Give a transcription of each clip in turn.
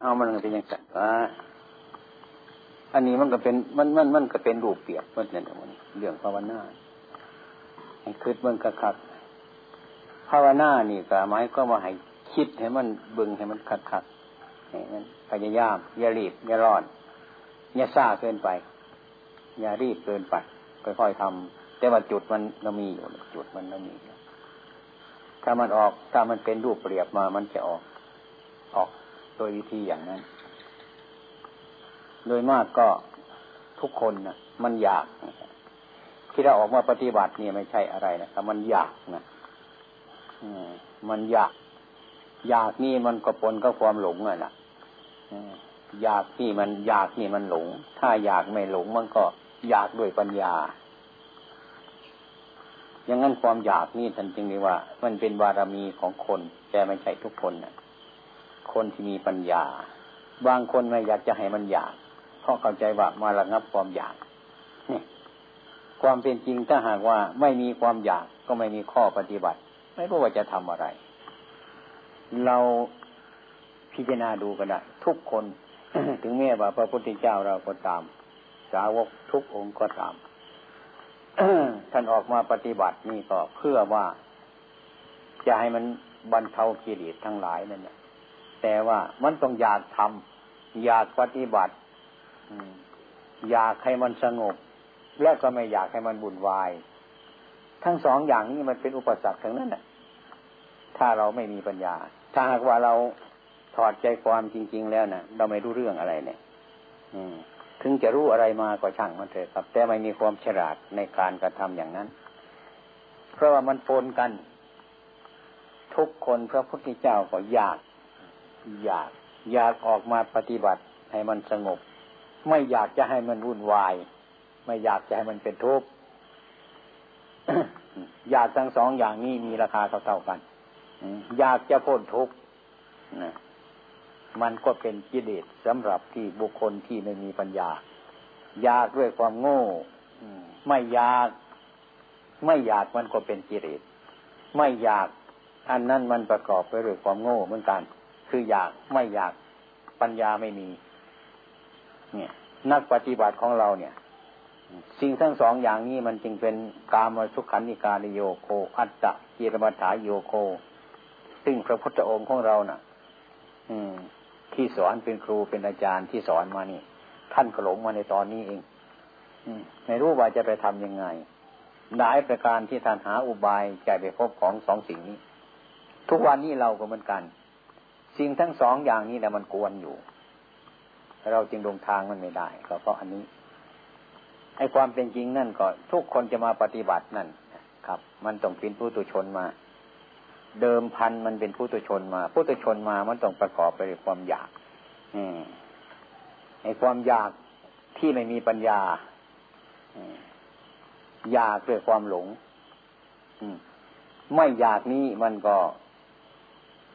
เอามันก็เป็นอยังไงวะอันนี้มันก็เป็นมันมันมันก็เป็นรูปเปียกมันเนี่ยมันเรื่องภาวนาให้คิดมันกระคักภาวนานี่ก็หมายก็มาให้คิดให้มันบึงให้มันคักคักให้มันพยายามอย่ารีบอย่าร้อนอย่าซ่าเกินไป อย่ารีบเกินไปค่อยๆทำแต่ว่าจุดมันก็มีอยู่จุดมันก็มีถ้ามันออกถ้ามันเป็นรูปเปรียบมามันจะออก ออก โดยวิธีอย่างนั้น โดยมากก็ทุกคนนะมันอยาก ที่เราออกมาปฏิบัติเนี่ยไม่ใช่อะไรนะครับมันอยากนะมันอยาก อยากนี่มันก็ปนกับความหลงอะนะอยากนี่มันอยากนี่มันหลง ถ้าอยากไม่หลงมันก็อยากด้วยปัญญา อย่างนั้นความอยากนี่ท่านจึงเรียกว่า มันเป็นบารมีของคน แต่ไม่ใช่ทุกคนนะ คนที่มีปัญญา บางคนไม่อยากจะให้มันอยาก เพราะเข้าใจว่ามาระงับความอยากนี่ความเป็นจริงถ้าหากว่าไม่มีความอยากก็ไม่มีข้อปฏิบัติ ไม่รู้ว่าจะทำอะไร เราพิจารณาดูกันได้ทุกคน ถึงแม้ว่าพระพุทธเจ้าเราก็ตาม สาวกทุกองค์ก็ตามท่านออกมาปฏิบัตินี่ก็เพื่อว่าจะให้มันบรรเทากิเลสทั้งหลายนั่นแหละ แต่ว่ามันต้องอยากทำอยากปฏิบัติอยากให้มันสงบ และก็ไม่อยากให้มันบุญวาย ทั้งสองอย่างนี้มันเป็นอุปสรรคทั้งนั้นแหละถ้าเราไม่มีปัญญา ถ้าหากว่าเราถอดใจความจริง ๆ แล้วนะเราไม่รู้เรื่องอะไรเนี่ยถึงจะรู้อะไรมาก็ช่างมันเถอะครับ แต่ไม่มีความฉลาดในการกระทำอย่างนั้น เพราะว่ามันปนกัน ทุกคนพระพุทธเจ้าก็อยาก อยาก อยากออกมาปฏิบัติให้มันสงบ ไม่อยากจะให้มันวุ่นวาย ไม่อยากจะให้มันเป็นทุกข์อยากทั้งสองอย่างนี้มีราคาเท่าๆกันอยากจะพ้นทุกข์นะมันก็เป็นกิเลสสำหรับที่บุคคลที่ไม่มีปัญญา อยากด้วยความโง่ไม่อยาก ไม่อยากมันก็เป็นกิเลสไม่อยาก อันนั้นมันประกอบไปด้วยความโง่เหมือนกัน คืออยากไม่อยากปัญญาไม่มี เนี่ย นักปฏิบัติของเราเนี่ย สิ่งทั้งสองอย่างนี้มันจึงเป็นกามสุขันธิการโยโค อัตตะเจรมัฐาโยโค ซึ่งพระพุทธองค์ของเรานะ่ะ อืม ที่สอนเป็นครูเป็นอาจารย์ที่สอนมานี่ ท่านก็หลงมาในตอนนี้เองไม่รู้ว่าจะไปทํำยังไงหลายประการที่ท่านหาอุบายใจไปพบของสองสิ่งนี้ ทุกวันนี้เราก็เหมือนกัน สิ่งทั้งสองอย่างนี้แหละมันกวนอยู่ เราจึงลงทางมันไม่ได้ก็เพราะอันนี้ไอ้ความเป็นจริงนั่นก็ทุกคนจะมาปฏิบัตินั่นครับ มันต้องเป็นผู้ตุชนมา เดิมพันมันเป็นผู้ตุชนมาผู้ตุชนมามันต้องประกอบไปด้วยความอยากไอ้ความอยากที่ไม่มีปัญญาอยากด้วยความหลงไม่อยากนี้มันก็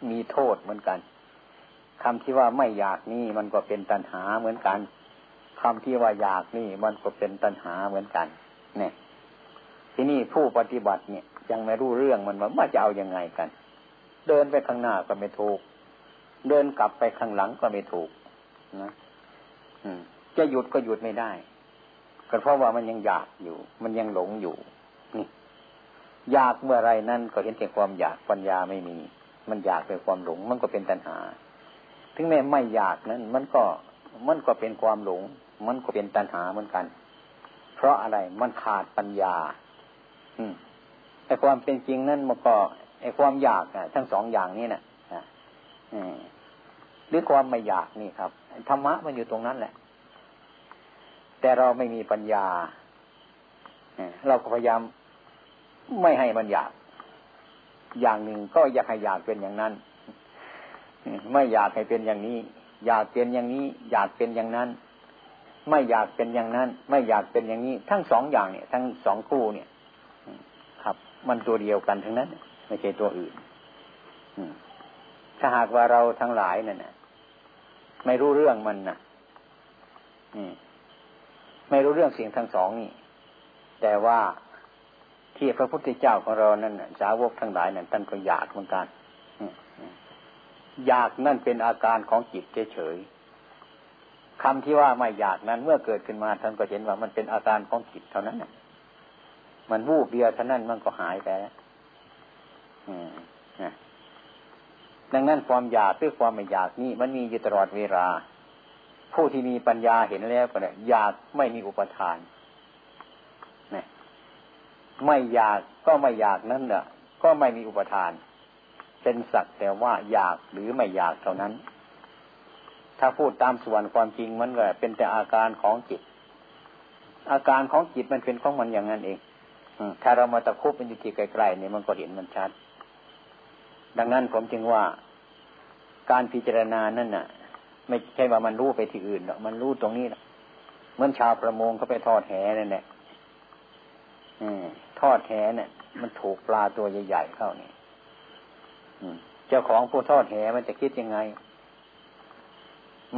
มีโทษเหมือนกัน คำที่ว่าไม่อยากนี่มันก็เป็นตัณหาเหมือนกันคำที่ว่าอยากนี่มันก็เป็นตัณหาเหมือนกัน เนี่ย ทีนี้ผู้ปฏิบัติเนี่ย ยังไม่รู้เรื่องมันว่าจะเอาอยัางไงกัน เดินไปข้างหน้าก็ไม่ถูก เดินกลับไปข้างหลังก็ไม่ถูกนะจะหยุดก็หยุดไม่ได้ก็เพราะว่ามันยังอยากอยู่ มันยังหลงอยู่นี่อยากเมื่อไรนั่นก็เห็นแต่ความอยากปัญญาไม่มี มันอยากเป็นความหลง มันก็เป็นตัณหา ถึงแม้ไม่อยากนั้น มันก็มันก็เป็นความหลง มันก็เป็นตัณหาเหมือนกัน เพราะอะไรมันขาดปัญญา อืมไอ้ความเป็นจริงนั่นมันก็ไอ้ความอยากนะทั้งสองอย่างนี้นะ่ะหรือความไม่อยากนี่ครับธรรมะมันอยู่ตรงนั้นแหละ แต่เราไม่มีปัญญาเราก็พยายามไม่ให้มันอยาก อย่างหนึ่งก็อยากให้อยากเป็นอย่างนั้น ไม่อยากให้เป็นอย่างนี้ อยากเป็นอย่างนี้ อยากเป็นอย่างนั้น ไม่อยากเป็นอย่างนั้น ไม่อยากเป็นอย่างนี้ ทั้งสองอย่างเนี่ย ทั้งสองคู่เนี่ย ครับ มันตัวเดียวกันทั้งนั้น ไม่ใช่ตัวอื่นถ้าหากว่าเราทั้งหลายนั่นนะไม่รู้เรื่องมันนะไม่รู้เรื่องสิ่งทั้งสองนี่ แต่ว่าที่พระพุทธเจ้าของเรานั่นสาวกทั้งหลายนั่นท่านก็อยากเหมือนกัน อยากนั่นเป็นอาการของจิตเฉยๆคำที่ว่าไม่อยากนั้นเมื่อเกิดขึ้นมาท่านก็เห็นว่ามันเป็นอาการของจิตเท่านั้นมันวูบเดียวเท่านั้นมันก็หายไปดังนั้นความอยากหรือความไม่อยากนี่มันมีอยู่ตลอดเวลา ผู้ที่มีปัญญาเห็นแล้วก็เนี่ยอยากไม่มีอุปทานไม่อยากก็ไม่อยากนั่นเนี่ยก็ไม่มีอุปทาน เป็นสักแต่ว่าอยากหรือไม่อยากเท่านั้น ถ้าพูดตามส่วนความจริงมันก็เป็นแต่อาการของจิต อาการของจิตมันเป็นของมันอย่างนั้นเองถ้าเรามาตะคุบมันอยู่ที่ไกลๆเนี่ยมันก็เห็นมันชัด ดังนั้นผมจึงว่าการพิจารณานั่นน่ะ ไม่ใช่ว่ามันรู้ไปที่อื่นหรอกมันรู้ตรงนี้แหละเหมือนชาวประมงเขาไปทอดแหนั่นแหละทอดแหเนี่ยมันถูกปลาตัวใหญ่ๆเข้านี่ เจ้าของผู้ทอดแหมันจะคิดยังไง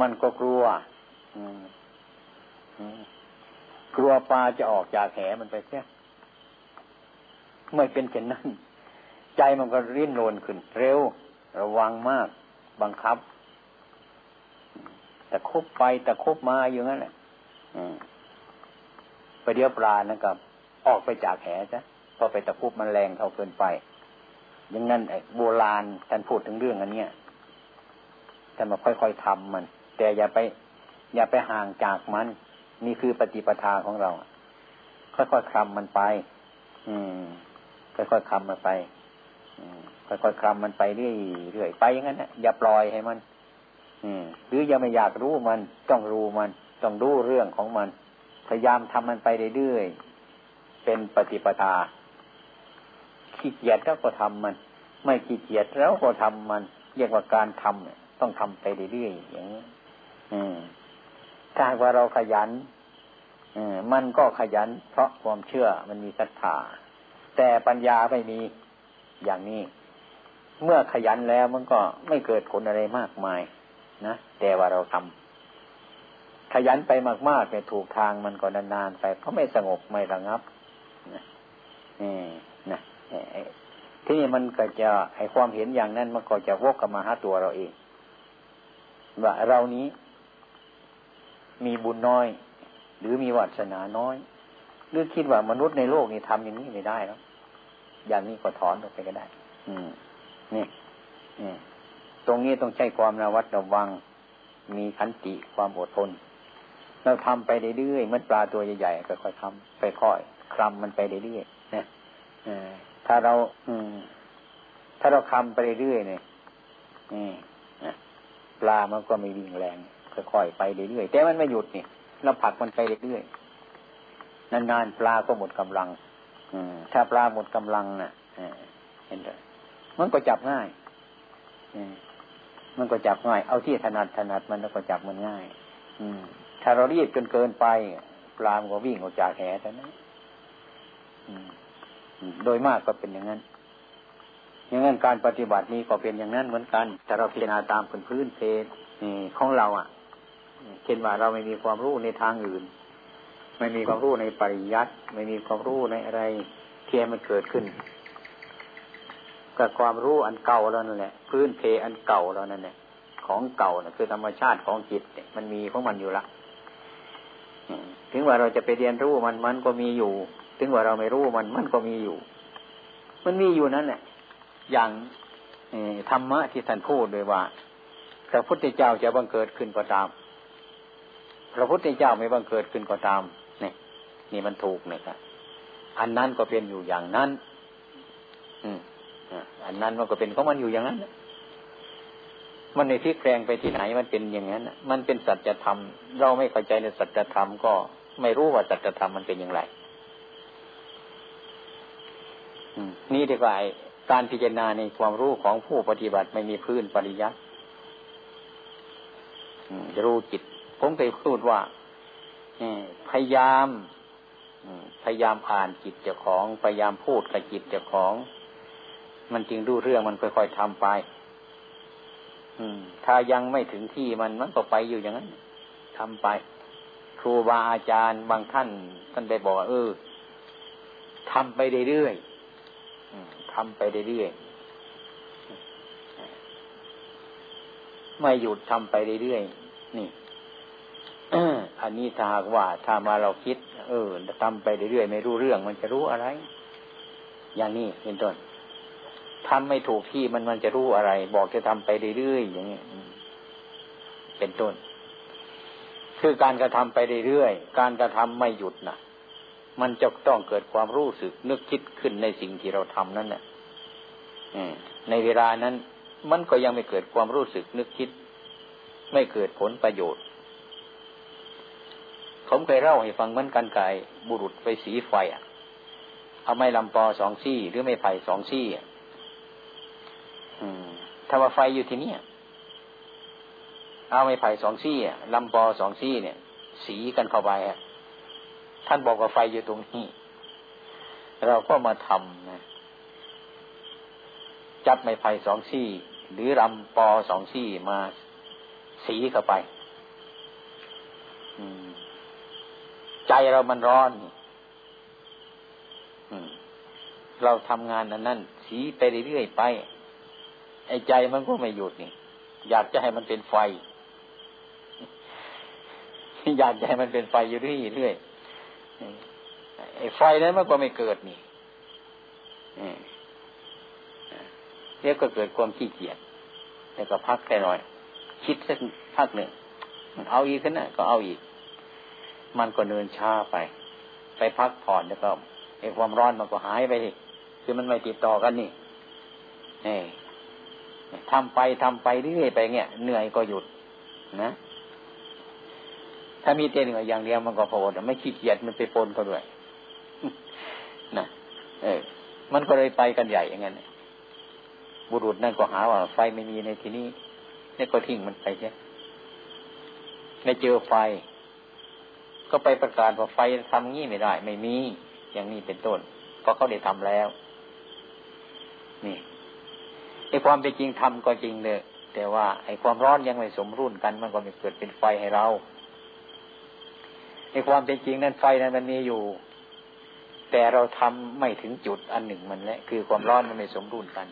มันก็กลัวกลัวปลาจะออกจากแหมันไปเสียไม่เป็นเช่นนั้น ใจมันก็ริ้นโรนขึ้น เร็ว ระวังมาก บังคับแต่คบไปแต่คบมาอยู่งั้นแหละไปเดียวปลานะครับ ออกไปจากแหจ้ะพอไปตะคุบมันแรงเท่าเกินไป อย่างนั้นไอ้โบราณท่านพูดถึงเรื่องอันเนี้ยท่านมาค่อยๆทำมัน แต่อย่าไป อย่าไปห่างจากมัน นี่คือปฏิปทาของเรา ค่อยๆคลำมันไป อืม ค่อยๆคลำมันไปค่อยๆคลำมันไปเรื่อยๆไปอย่างนั้นนะอย่าปล่อยให้มันหรืออยังไม่อยากรู้มันต้องรู้มันต้องรู้เรื่องของมัน พยายามทำมันไปเรื่อยๆเป็นปฏิปทา ขี้เกียจแล้วก็ทำมัน ไม่ขี้เกียจแล้วก็ทำมัน เรียกว่าการทำต้องทำไปเรื่อยๆอย่างนี้ถ้าว่าเราขยันมันก็ขยัน เพราะความเชื่อมันมีศรัทธาแต่ปัญญาไม่มีอย่างนี้ เมื่อขยันแล้วมันก็ไม่เกิดผลอะไรมากมาย นะแต่ว่าเราทำขยันไปมากๆเนี่ยถูกทางมันก็นานๆไปก็ไม่สงบไม่ระงับนะนี่นะ ที่นี่มันก็จะให้ความเห็นอย่างนั้นมันก็จะวกกลับมาหาตัวเราเอง ว่าเรานี้มีบุญน้อย หรือมีวัฒนาน้อยหรือคิดว่ามนุษย์ในโลกนี้ทำอย่างนี้ไม่ได้แล้วอย่างนี้ก็ถอนออกไปก็ได้ อืมนี่นี่ตรงนี้ต้องใช้ความระวัดระวัง มีขันติความอดทน เราทำไปเรื่อยๆมันปลาตัวใหญ่ๆค่อยๆทำไปค่อยคลำมันไปเรื่อยๆนะ ถ้าเรา อืม ถ้าเราคลำไปเรื่อยๆเนี่ยนี่ปลามันก็ไม่วิ่งแรงค่อยๆไปเรื่อยๆแต่มันไม่หยุดนี่เราผักมันไปเรื่อยๆนานๆปลาก็หมดกำลังถ้าปลาหมดกำลังนะ่ะเห็นไหมมันก็จับง่ายมันก็จับง่าย เอาที่ถนัดถนัดมันแล้วก็จับมันง่าย อืม ถ้าเรารีบจนเกินไป ปลามันก็วิ่งออกจากแหเท่นั้น โดยมากก็เป็นอย่างนั้น อย่างนั้นการปฏิบัตินี้ก็เป็นอย่างนั้นเหมือนกันแต่เราพิจารณาตามพื้นพื้นเพของเราอะเช่นว่าเราไม่มีความรู้ในทางอื่น ไม่มีความรู้ในปริยัติไม่มีความรู้ในอะไรที่มันเกิดขึ้นก็ความรู้อันเก่าแล้วนั่นแหละ พื้นเพอันเก่าแล้วนั่นแหละของเก่านะคือธรรมชาติของจิตเนี่ยมันมีของมันอยู่ละถึงว่าเราจะไปเรียนรู้มันมันก็มีอยู่ ถึงว่าเราไม่รู้มันมันก็มีอยู่ มันมีอยู่นั่นแหละอย่างธรรมะที่ท่านพูดเลยว่า พระพุทธเจ้าจะบังเกิดขึ้นก็ตาม พระพุทธเจ้าไม่บังเกิดขึ้นก็ตามนี่มันถูกนะครับอันนั้นก็เป็นอยู่อย่างนั้น อืมอันนั้นมันก็เป็นของมันอยู่อย่างนั้นมันในที่แกงไปที่ไหนมันเป็นอย่างนั้นมันเป็นสัจธรรม เราไม่เข้าใจในสัจธรรมก็ไม่รู้ว่าสัจธรรมมันเป็นอย่างไร นี่ดีกว่าการพิจารณาในความรู้ของผู้ปฏิบัติไม่มีพื้นปริยัติรู้จิต ผมเคยพูดว่าพยายามพยายามอ่านจิตเจ้าของ พยายามพูดกับจิตเจ้าของ มันจึงรู้เรื่องมันค่อยๆทำไป อืม ถ้ายังไม่ถึงที่มันมันก็ไปอยู่อย่างนั้นทำไป ครูบาอาจารย์บางท่านท่านได้บอกว่าเออทำไปเรื่อยๆ ทำไปเรื่อยๆไม่หยุดทำไปเรื่อยๆนี่อันนี้ถ้าหากว่าถ้ามาเราคิด เออทำไปเรื่อยๆไม่รู้เรื่อง มันจะรู้อะไร อย่างนี้เป็นต้นทำไม่ถูกที่มันมันจะรู้อะไร บอกจะทำไปเรื่อยๆอย่างนี้เป็นต้น คือการกระทำไปเรื่อยๆการกระทำไม่หยุดนะ มันจะต้องเกิดความรู้สึกนึกคิดขึ้นในสิ่งที่เราทำนั่นแหละในเวลานั้น มันก็ยังไม่เกิดความรู้สึกนึกคิด ไม่เกิดผลประโยชน์ ผมเคยเล่าให้ฟังเหมือนกันไก่บุรุษไปสีไฟอะเอาไม้ลำปอสองซี่หรือไม้ไผ่สองซี่ถ้าว่าไฟอยู่ที่นี่เอาไม้ไผ่สองซี่ลำปอสองซี่เนี่ย สีกันเข้าไปอะ ท่านบอกว่าไฟอยู่ตรงนี้ เราก็มาทำนะจับไม้ไผ่สองซี่ หรือลำปอสองซี่มาสีเข้าไปใจเรามันร้อนเราทำงานนั้นนั่นสีไปเรื่อยๆไป ไอ้ใจมันก็ไม่หยุดนี่ อยากจะให้มันเป็นไฟ อยากจะให้มันเป็นไฟอยู่เรื่อยๆ ไอ้ไฟนั้นมันก็ไม่เกิดนี่เรียกก็เกิดความขี้เกียจแล้วก็พักแค่หน่อย คิดสักพักหนึ่งเอาอีกขึ้นนะก็เอาอีก มันก็เนินช้าไป ไปพักผ่อนแล้วก็ไอ้ความร้อนมันก็หายไปทีคือมันไม่ติดต่อกันนี่นี่ทำไปทำไปเรื่อยไปเงี้ยเหนื่อยก็หยุดนะ ถ้ามีเต้นเหนื่อยอย่างเดียวมันก็พอแต่ไม่ขี้เกียจมันไปปนก็ด้วยนะเออ มันก็เลยไปกันใหญ่อย่างนั้นบุรุษนั่นก็หาว่า ไฟไม่มีในที่นี้นี่ก็ทิ้งมันไปใช่ไม่เจอไฟ ก็ไปประกาศว่าไฟทำงี้ไม่ได้ ไม่มี อย่างนี้เป็นต้นเพราะเขาได้ทำแล้ว นี่ไอ้ความเป็นจริงทำก็จริงเลยแต่ว่าไอ้ความร้อนยังไม่สมรุ่นกัน มันก็ไม่เกิดเป็นไฟให้เรา ไอ้ความเป็นจริงนั้นไฟนั้นมันมีอยู่ แต่เราทำไม่ถึงจุดอันหนึ่งมันแหละคือความร้อนมันไม่สมรุ่นกัน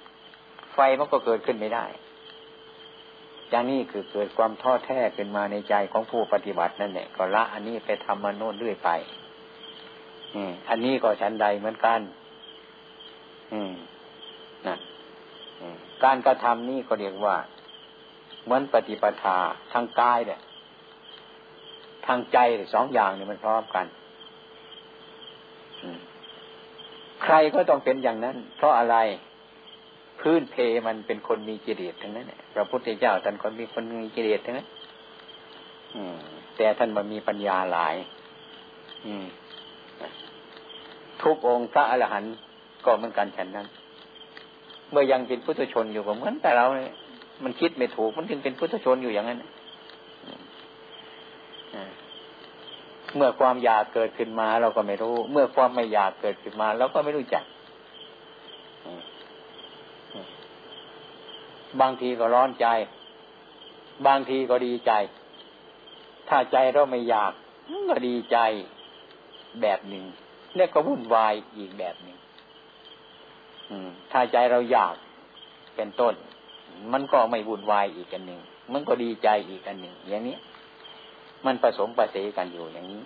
ไฟมันก็เกิดขึ้นไม่ได้อย่างนี้คือเกิดความท้อแท้ขึ้นมาในใจของผู้ปฏิบัตินั่นแหละก็ละ อันนี้ไปทำมาโน่นเรื่อยไปอันนี้ก็ชั้นใดเหมือนกันนะการกระทำนี่ก็เรียกว่า เหมือนปฏิปทาทางกายเนี่ย ทางใจสองอย่างนี่มันพร้อมกันใครก็ต้องเป็นอย่างนั้น เพราะอะไรพื้นเพมันเป็นคนมีกิเลสทั้งนั้นพระพุทธเจ้าท่านคนมีคนมีกิเลสทั้งนั้นแต่ท่านมันมีปัญญาหลายทุกองค์พระอรหันต์ก็เหมือนกันฉันนั้น เมื่อยังเป็นพุทธชนอยู่ก็เหมือนแต่เราเนี่ยมันคิดไม่ถูกมันถึงเป็นพุทธชนอยู่อย่างนั้น เมื่อความอยากเกิดขึ้นมาเราก็ไม่รู้ เมื่อความไม่อยากเกิดขึ้นมาเราก็ไม่รู้จัก บางทีก็ร้อนใจ บางทีก็ดีใจ ถ้าใจเราไม่อยากก็ดีใจแบบหนึ่งแล้วก็วุ่นวายอีกแบบหนึ่งถ้าใจเราอยากเป็นต้น มันก็ไม่วุ่นวายอีกอันหนึ่ง มันก็ดีใจอีกอันหนึ่ง อย่างนี้ มันผสมประเสกันอยู่อย่างนี้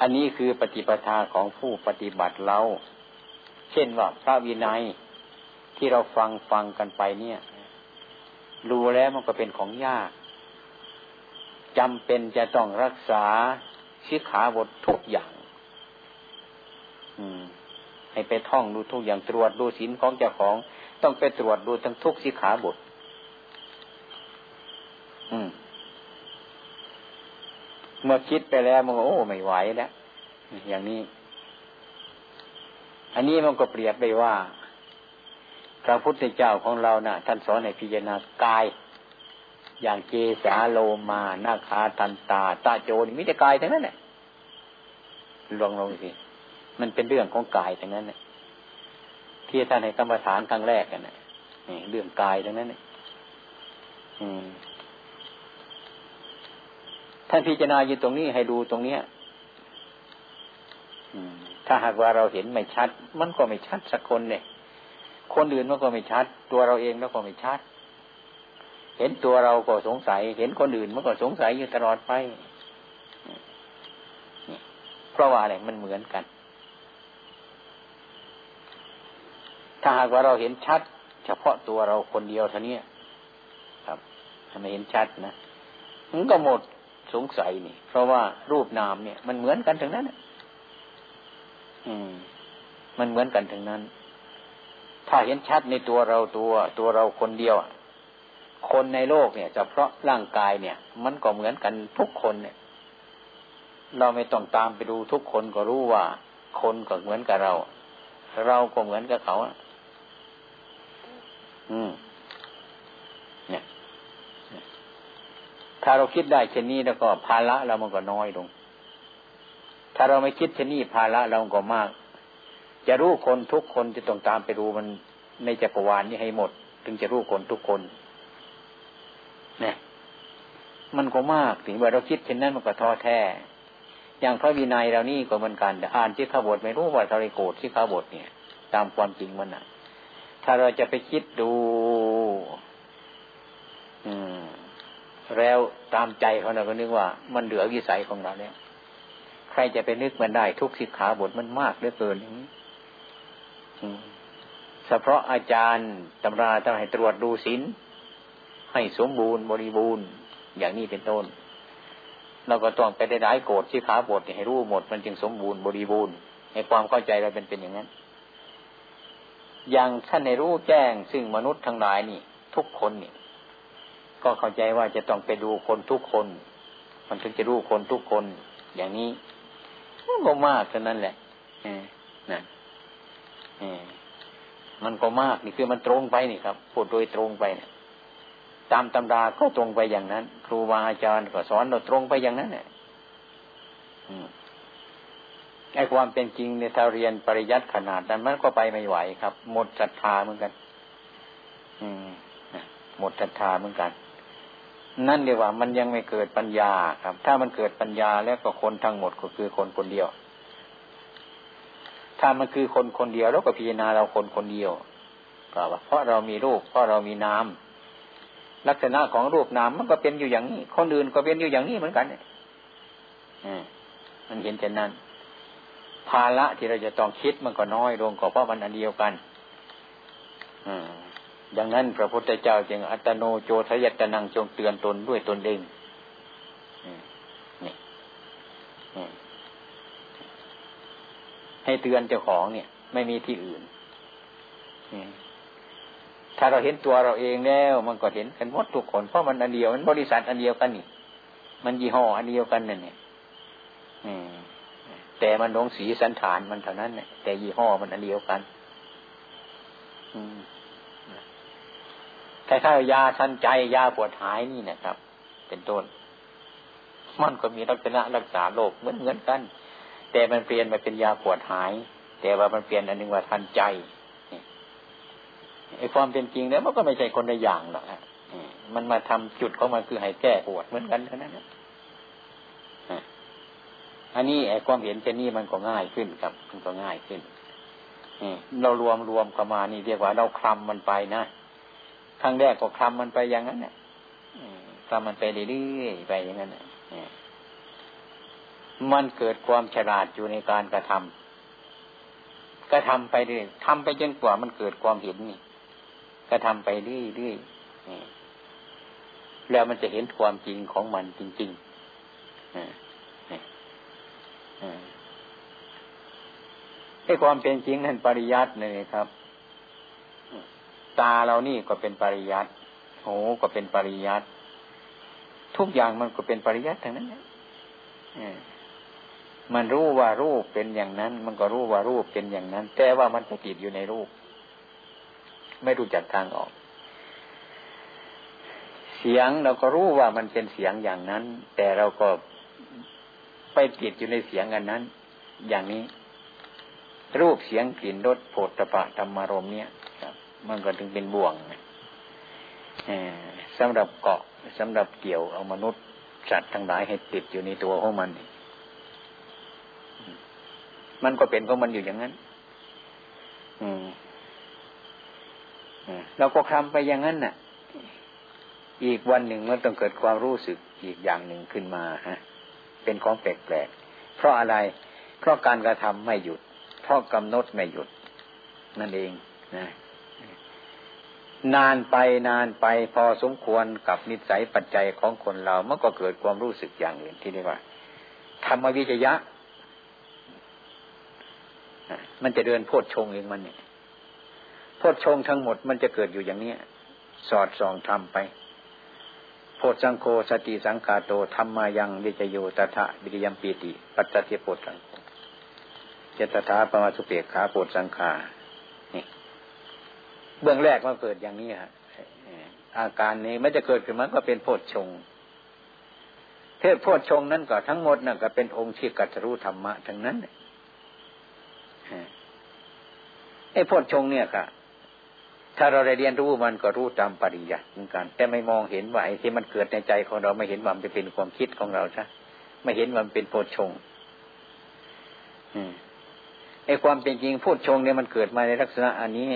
อันนี้คือปฏิปทาของผู้ปฏิบัติเรา เช่นว่าพระวินัยที่เราฟังฟังกันไปเนี่ย รู้แล้วมันก็เป็นของยากจำเป็นจะต้องรักษาชิขาบททุกอย่าง ให้ไปท่องดูทุกอย่างตรวจดูศีลของเจ้าของ ต้องไปตรวจดูทั้งทุกสิขาบท อืม เมื่อคิดไปแล้วมันโอ้ไม่ไหวแล้วอย่างนี้ อันนี้มันก็เปรียบไปว่าพระพุทธเจ้าของเรานะ่ะ ท่านสอนให้พิจารณากาย อย่างเกสาโลมานาคาทันตา ตาโจนี่มิแต่กายทั้งนั้นแหละลองลองสิ มันเป็นเรื่องของกายทั้งนั้นเนี่ยที่ท่านให้กรรมฐานครั้งแรกกันนะนี่เรื่องกายทั้งนั้นเนี่ยอืมท่านพิจารณาอยู่ตรงนี้ให้ดูตรงเนี้ยถ้าหากว่าเราเห็นไม่ชัด มันก็ไม่ชัดสักคนเนี่ย คนอื่นมันก็ไม่ชัด ตัวเราเองแล้วก็ไม่ชัด เห็นตัวเราก็สงสัย เห็นคนอื่นมันก็สงสัยอยู่ตลอดไปเพราะว่าอะไรมันเหมือนกัน ถ้าหากว่าเราเห็นชัด เฉพาะตัวเราคนเดียวเท่านี้ครับถ้าไม่เห็นชัดนะมันก็หมดสงสัยนี่ เพราะว่ารูปนามเนี่ย มันเหมือนกันถึงนั้นอืม มันเหมือนกันถึงนั้น ถ้าเห็นชัดในตัวเราตัว ตัวเราคนเดียวคนในโลกเนี่ยเฉพาะร่างกายเนี่ย มันก็เหมือนกันทุกคนเนี่ย เราไม่ต้องตามไปดูทุกคนก็รู้ว่า คนก็เหมือนกับเรา เราก็เหมือนกับเขา อืมเนี่ยถ้าเราคิดได้เช่นนี้แล้วก็ภาระเรามันก็น้อยลง ถ้าเราไม่คิดเช่นนี้ภาระเราก็มาก จะรู้คนทุกคนจะต้องตามไปดูมันในจักรวาลนี้ให้หมด ถึงจะรู้คนทุกคนเนี่ยมันก็มากถึงว่าเราคิดเช่นนั้นมันก็ท้อแท้ อย่างพระวินัยเรานี่ก็เหมือนกันแต่อ่านที่ข้าบทไม่รู้ว่าทาริโกรธที่ข้าบทเนี่ย ตามความจริงมันอะ ถ้าเราจะไปคิดดูแล้วตามใจเขาเราก็นึกว่า มันเหลือวิสัยของเราเนี่ย ใครจะไปนึกมันได้ทุกสิกขาบทมันมากเหลือเกินอย่างนี้เฉพาะอาจารย์ตำราต้องให้ตรวจดูศีลให้สมบูรณ์บริบูรณ์ อย่างนี้เป็นต้น เราก็ต้องไปได้ร้ายโกรธที่ขาบทให้รู้หมดมันจึงสมบูรณ์บริบูรณ์ในความเข้าใจเราเป็นเป็นอย่างนั้น อย่างท่านในรู้แจ้ง ซึ่งมนุษย์ทั้งหลายนี่ ทุกคนนี่ ก็เข้าใจว่าจะต้องไปดูคนทุกคน มันถึงจะรู้คนทุกคน อย่างนี้มันก็มากเท่านั้นแหละนะมันก็มากนี่คือมันตรงไปนี่ครับพูดโดยตรงไปเนี่ยตามตำราก็ตรงไปอย่างนั้น ครูบาอาจารย์ก็สอนเราตรงไปอย่างนั้นเนี่ย ไอ้ความเป็นจริงในถ้าเรียนปริยัติขนาดนั้นมันก็ไปไม่ไหวครับ หมดศรัทธาเหมือนกัน อืมหมดศรัทธาเหมือนกัน นั่นเรียว่ามันยังไม่เกิดปัญญาครับ ถ้ามันเกิดปัญญาแล้วก็คนทั้งหมดก็คือคนคนเดียว ถ้ามันคือคนคนเดียวแล้วก็พิจารณาเราคนคนเดียวก็ว่าเพราะเรามีรูปเพราะเรามีนามลักษณะของรูปนามมันก็เป็นอยู่อย่างนี้ คนอื่นก็เป็นอยู่อย่างนี้เหมือนกันเนี่ยมันเห็นเช่นนั้น ภาระที่เราจะต้องคิดมันก็น้อยลงก็เพราะมันอันเดียวกัน อืมดังนั้นพระพุทธเจ้าจึงอัตโนโจทยัตนังจงเตือนตนด้วยตนเองนี่ให้เตือนเจ้าของเนี่ย ไม่มีที่อื่นถ้าเราเห็นตัวเราเองแล้ว มันก็เห็นกันหมดทุกคนเพราะมันอันเดียวมันบริษัทอันเดียวกันนี่ มันยี่ห้ออันเดียวกันนั่นเนี่ย แต่มันลงสีสันฐานมันเท่านั้นเนี่ยแต่ยี่ห้อมันอันเดียวกันคล้ายๆยาทันใจยาปวดหายนี่นะครับ เป็นต้น มันก็มีลักษณะรักษาโรคเหมือนเหมือนกัน แต่มันเปลี่ยนมาเป็นยาปวดหาย แต่ว่ามันเปลี่ยนอันนึงว่าทันใจไอ้ความเป็นจริงแล้วมันก็ไม่ใช่คนละอย่างหรอกมันมาทำจุดของมันคือให้แก้ปวดเหมือนกันเท่านั้น อันนี้ไอ้ความเห็นเช่นนี้มันก็ง่ายขึ้นครับ มันก็ง่ายขึ้นเรารวมรวมเข้มานี่เรียกว่าเราคลำมันไปนะครั้งแรกก็คลำมันไปอย่างนั้นเนี่ยคลำมันไปเรื่อยๆไปอย่างนั้นเนี่ยมันเกิดความฉลาดอยู่ในการกระทำกระทำไปเรื่อยทำไปจนกว่ามันเกิดความเห็นนี่กระทำไปเรื่อยๆแล้วมันจะเห็นความจริงของมันจริงๆ ไอ้ความเป็นจริงนั่นปริยัติเลยครับ ตาเรานี่ก็เป็นปริยัติหูก็เป็นปริยัติทุกอย่างมันก็เป็นปริยัติทั้งนั้นมันรู้ว่ารูปเป็นอย่างนั้น มันก็รู้ว่ารูปเป็นอย่างนั้น แต่ว่ามันติดอยู่ในรูป ไม่รู้จักทางออก เสียงเราก็รู้ว่ามันเป็นเสียงอย่างนั้น แต่เราก็ ไปติดอยู่ในเสียงอันนั้น อย่างนี้ รูปเสียงกลิ่นรสโผฏฐะธรรมารมเนี่ยมันก็ถึงเป็นบ่วงสำหรับเกาะสำหรับเกี่ยวเอามนุษย์สัตว์ทั้งหลายให้ติดอยู่ในตัวของมัน มันก็เป็นของมันอยู่อย่างนั้น อืมเราก็ทำไปอย่างนั้นน่ะ อีกวันหนึ่งมันต้องเกิดความรู้สึกอีกอย่างหนึ่งขึ้นมาฮะ เป็นของแปลกๆเพราะอะไร เพราะการกระทำไม่หยุด เพราะกำหนดไม่หยุด นั่นเองนะนานไปนานไปพอสมควรกับนิสัยปัจจัยของคนเรามันก็เกิดความรู้สึกอย่างอื่นที่เรียกว่าธรรมวิจยะ มันจะเดินโพดชงเองมันเนี่ยโพดชงทั้งหมดมันจะเกิดอยู่อย่างเนี้ย สอดส่องทำไป โพดสังโฆสติสังคาโตธรรมายังวิจโยตถะวิริยมปีติ ปัจจเทโพดสังโฆเจตถาปมาสุเปกขาโพดสังขานี่เบื้องแรกมันเกิดอย่างนี้ฮะอาการนี้ไม่จะเกิดขึ้นมันก็เป็นโพดชงเทศโพดชงนั้นก็ทั้งหมดนั่นก็เป็นองค์ที่กัตรู้ธรรมะทั้งนั้นไอ้โพดชงเนี่ยค่ะ ถ้าเราได้เรียนรู้มันก็รู้ตามปริยัติเหมือนกัน แต่ไม่มองเห็นว่าไอ้ที่มันเกิดในใจของเราไม่เห็นว่ามันเป็นความคิดของเราใช่ไม่เห็นว่ามันเป็นโพดชงไอ้ความเป็นจริงโพดชงเนี่ยมันเกิดมาในลักษณะอันนี้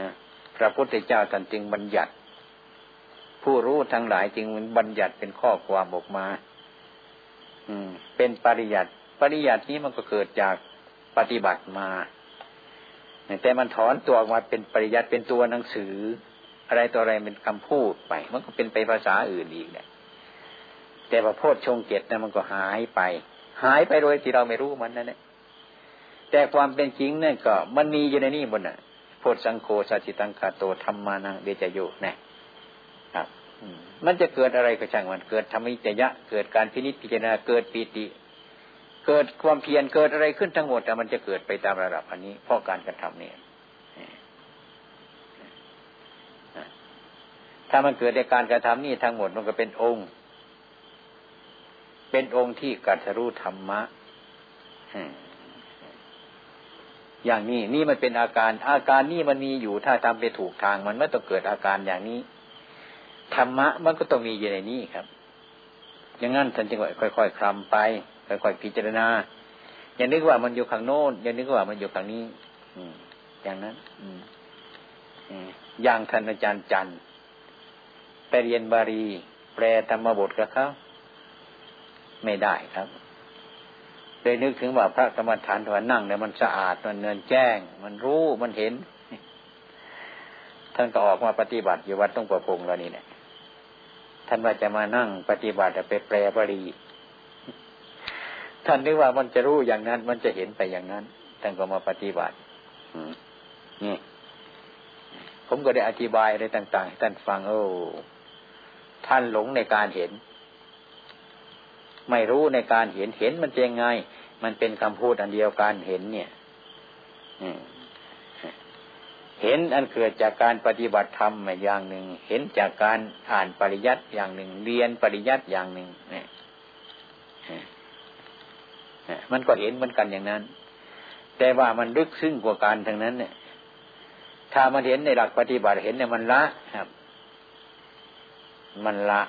นะพระพุทธเจ้าท่านจึงบัญญัติ ผู้รู้ทั้งหลายจึงบัญญัติเป็นข้อความออกมา อืม เป็นปริยัติปริยัตินี้มันก็เกิดจากปฏิบัติมา แต่มันถอนตัวออกมาเป็นปริยัติเป็นตัวหนังสือ อะไรตัวอะไรเป็นคำพูดไป มันก็เป็นไปภาษาอื่นอีกเนี่ยแต่ว่าโพชฌงเกตนะมันก็หายไป หายไปโดยที่เราไม่รู้มันนั่นแหละแต่ความเป็นจริงเนี่ยก็ มันมีอยู่ในนี่บนน่ะโพชสังโฆสัจิตังคาโตธรรมานังเดจโยนี่ยครับมันจะเกิดอะไรก็ช่างมันเกิดธรรมิจยะ เกิดการพินิจพิจารณาเกิดปีติ เกิดความเพียรเกิดอะไรขึ้นทั้งหมดแต่มันจะเกิดไปตามระดับอันนี้เพราะการกระทำนี่ถ้ามันเกิดในการกระทำนี่ทั้งหมดมันก็เป็นองค์ เป็นองค์ที่กัตรู้ธรรมะอย่างนี้นี่มันเป็นอาการ อาการนี่มันมีอยู่ถ้าทำไปถูกทาง มันไม่ต้องเกิดอาการอย่างนี้ธรรมะมันก็ต้องมีอยู่ในนี้ครับอย่างนั้นท่านจึงว่าค่อยๆคลำไป ค่อยๆพิจารณาอย่านึกว่ามันอยู่ข้างโน้นอย่านึกว่ามันอยู่ข้างนี้ อืม อย่างนั้น อืมอย่างท่านอาจารย์จันไปเรียนบาลี แปลธรรมบทกับเขาไม่ได้ครับเลยนึกถึงว่าพระกรรมฐานถวนนั่งเนี่ยมันสะอาดมันเนินแจ้ง มันรู้มันเห็น ท่านก็ออกมาปฏิบัติอยู่วัดต้องประพงแล้วนี่เนี่ยท่านว่าจะมานั่งปฏิบัติไปแปลบาลี ท่านนึกว่ามันจะรู้อย่างนั้น มันจะเห็นไปอย่างนั้นท่านก็มาปฏิบัตินี่ ผมก็ได้อธิบายอะไรต่างๆให้ท่านฟังโอ้ท่านหลงในการเห็น ไม่รู้ในการเห็นเห็นมันเป็นไง มันเป็นคำพูดอันเดียวกันเห็นเนี่ยเห็นอันเกิดจากการปฏิบัติธรรมอย่างหนึ่ง เห็นจากการอ่านปริยัติอย่างหนึ่ง เรียนปริยัติอย่างหนึ่งเนี่ย มันก็เห็นเหมือนกันอย่างนั้น แต่ว่ามันลึกซึ้งกว่าการทั้งนั้น เนี่ย ถ้ามันเห็นในหลักปฏิบัติเห็นเนี่ยมันละครับ มันละ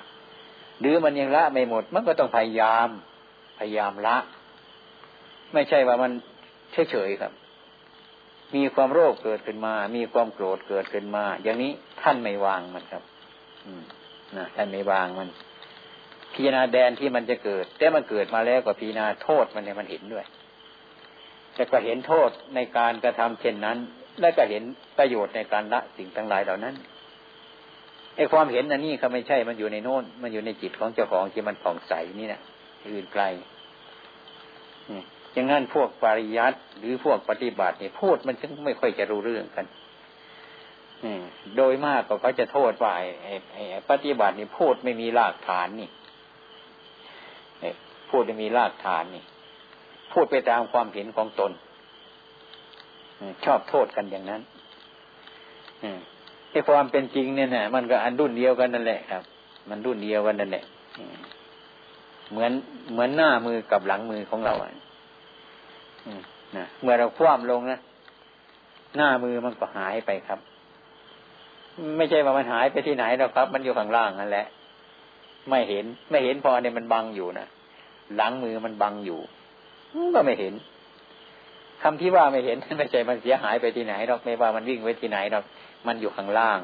หรือมันยังละไม่หมด มันก็ต้องพยายาม พยายามละ ไม่ใช่ว่ามันเฉยๆครับ มีความโรคเกิดขึ้นมา มีความโกรธเกิดขึ้นมา อย่างนี้ท่านไม่วางมันครับ อืมนะท่านไม่วางมัน พิจารณาแดนที่มันจะเกิด แต่มันเกิดมาแล้วก็พิจารณาโทษมันเนี่ยมันเห็นด้วย แต่ก็เห็นโทษในการกระทำเช่นนั้น และก็เห็นประโยชน์ในการละสิ่งทั้งหลายเหล่านั้นไอ้ความเห็นอันนี้เขาไม่ใช่มันอยู่ในโน้น มันอยู่ในจิตของเจ้าของที่มันผ่องใสนี่นะอื่นไกลอย่างนั้นพวกปริยัติหรือพวกปฏิบัติเนี่ยพูดมันจึงไม่ค่อยจะรู้เรื่องกันโดยมากก็เขาจะโทษว่าไอ้ปฏิบัตินี่พูดไม่มีรากฐานนี่ พูดมีรากฐานนี่ พูดไปตามความเห็นของตนชอบโทษกันอย่างนั้นไอ้ความเป็นจริงเนี่ยนะมันก็อันรุ่นเดียวกันนั่นแหละครับ มันรุ่นเดียวกันนั่นแหละเหมือนเหมือนหน้ามือกับหลังมือของเราอะนะเมื่อเราคว่ำลงนะหน้ามือมันก็หายไปครับ ไม่ใช่ว่ามันหายไปที่ไหนหรอกครับ มันอยู่ข้างล่างนั่นแหละ ไม่เห็นไม่เห็นพอเนี่ยมันบังอยู่นะ หลังมือมันบังอยู่ก็ไม่เห็นคำที่ว่าไม่เห็นไม่ใช่มันเสียหายไปที่ไหนหรอกไม่ว่ามันวิ่งไปที่ไหนหรอกมันอยู่ข้างล่าง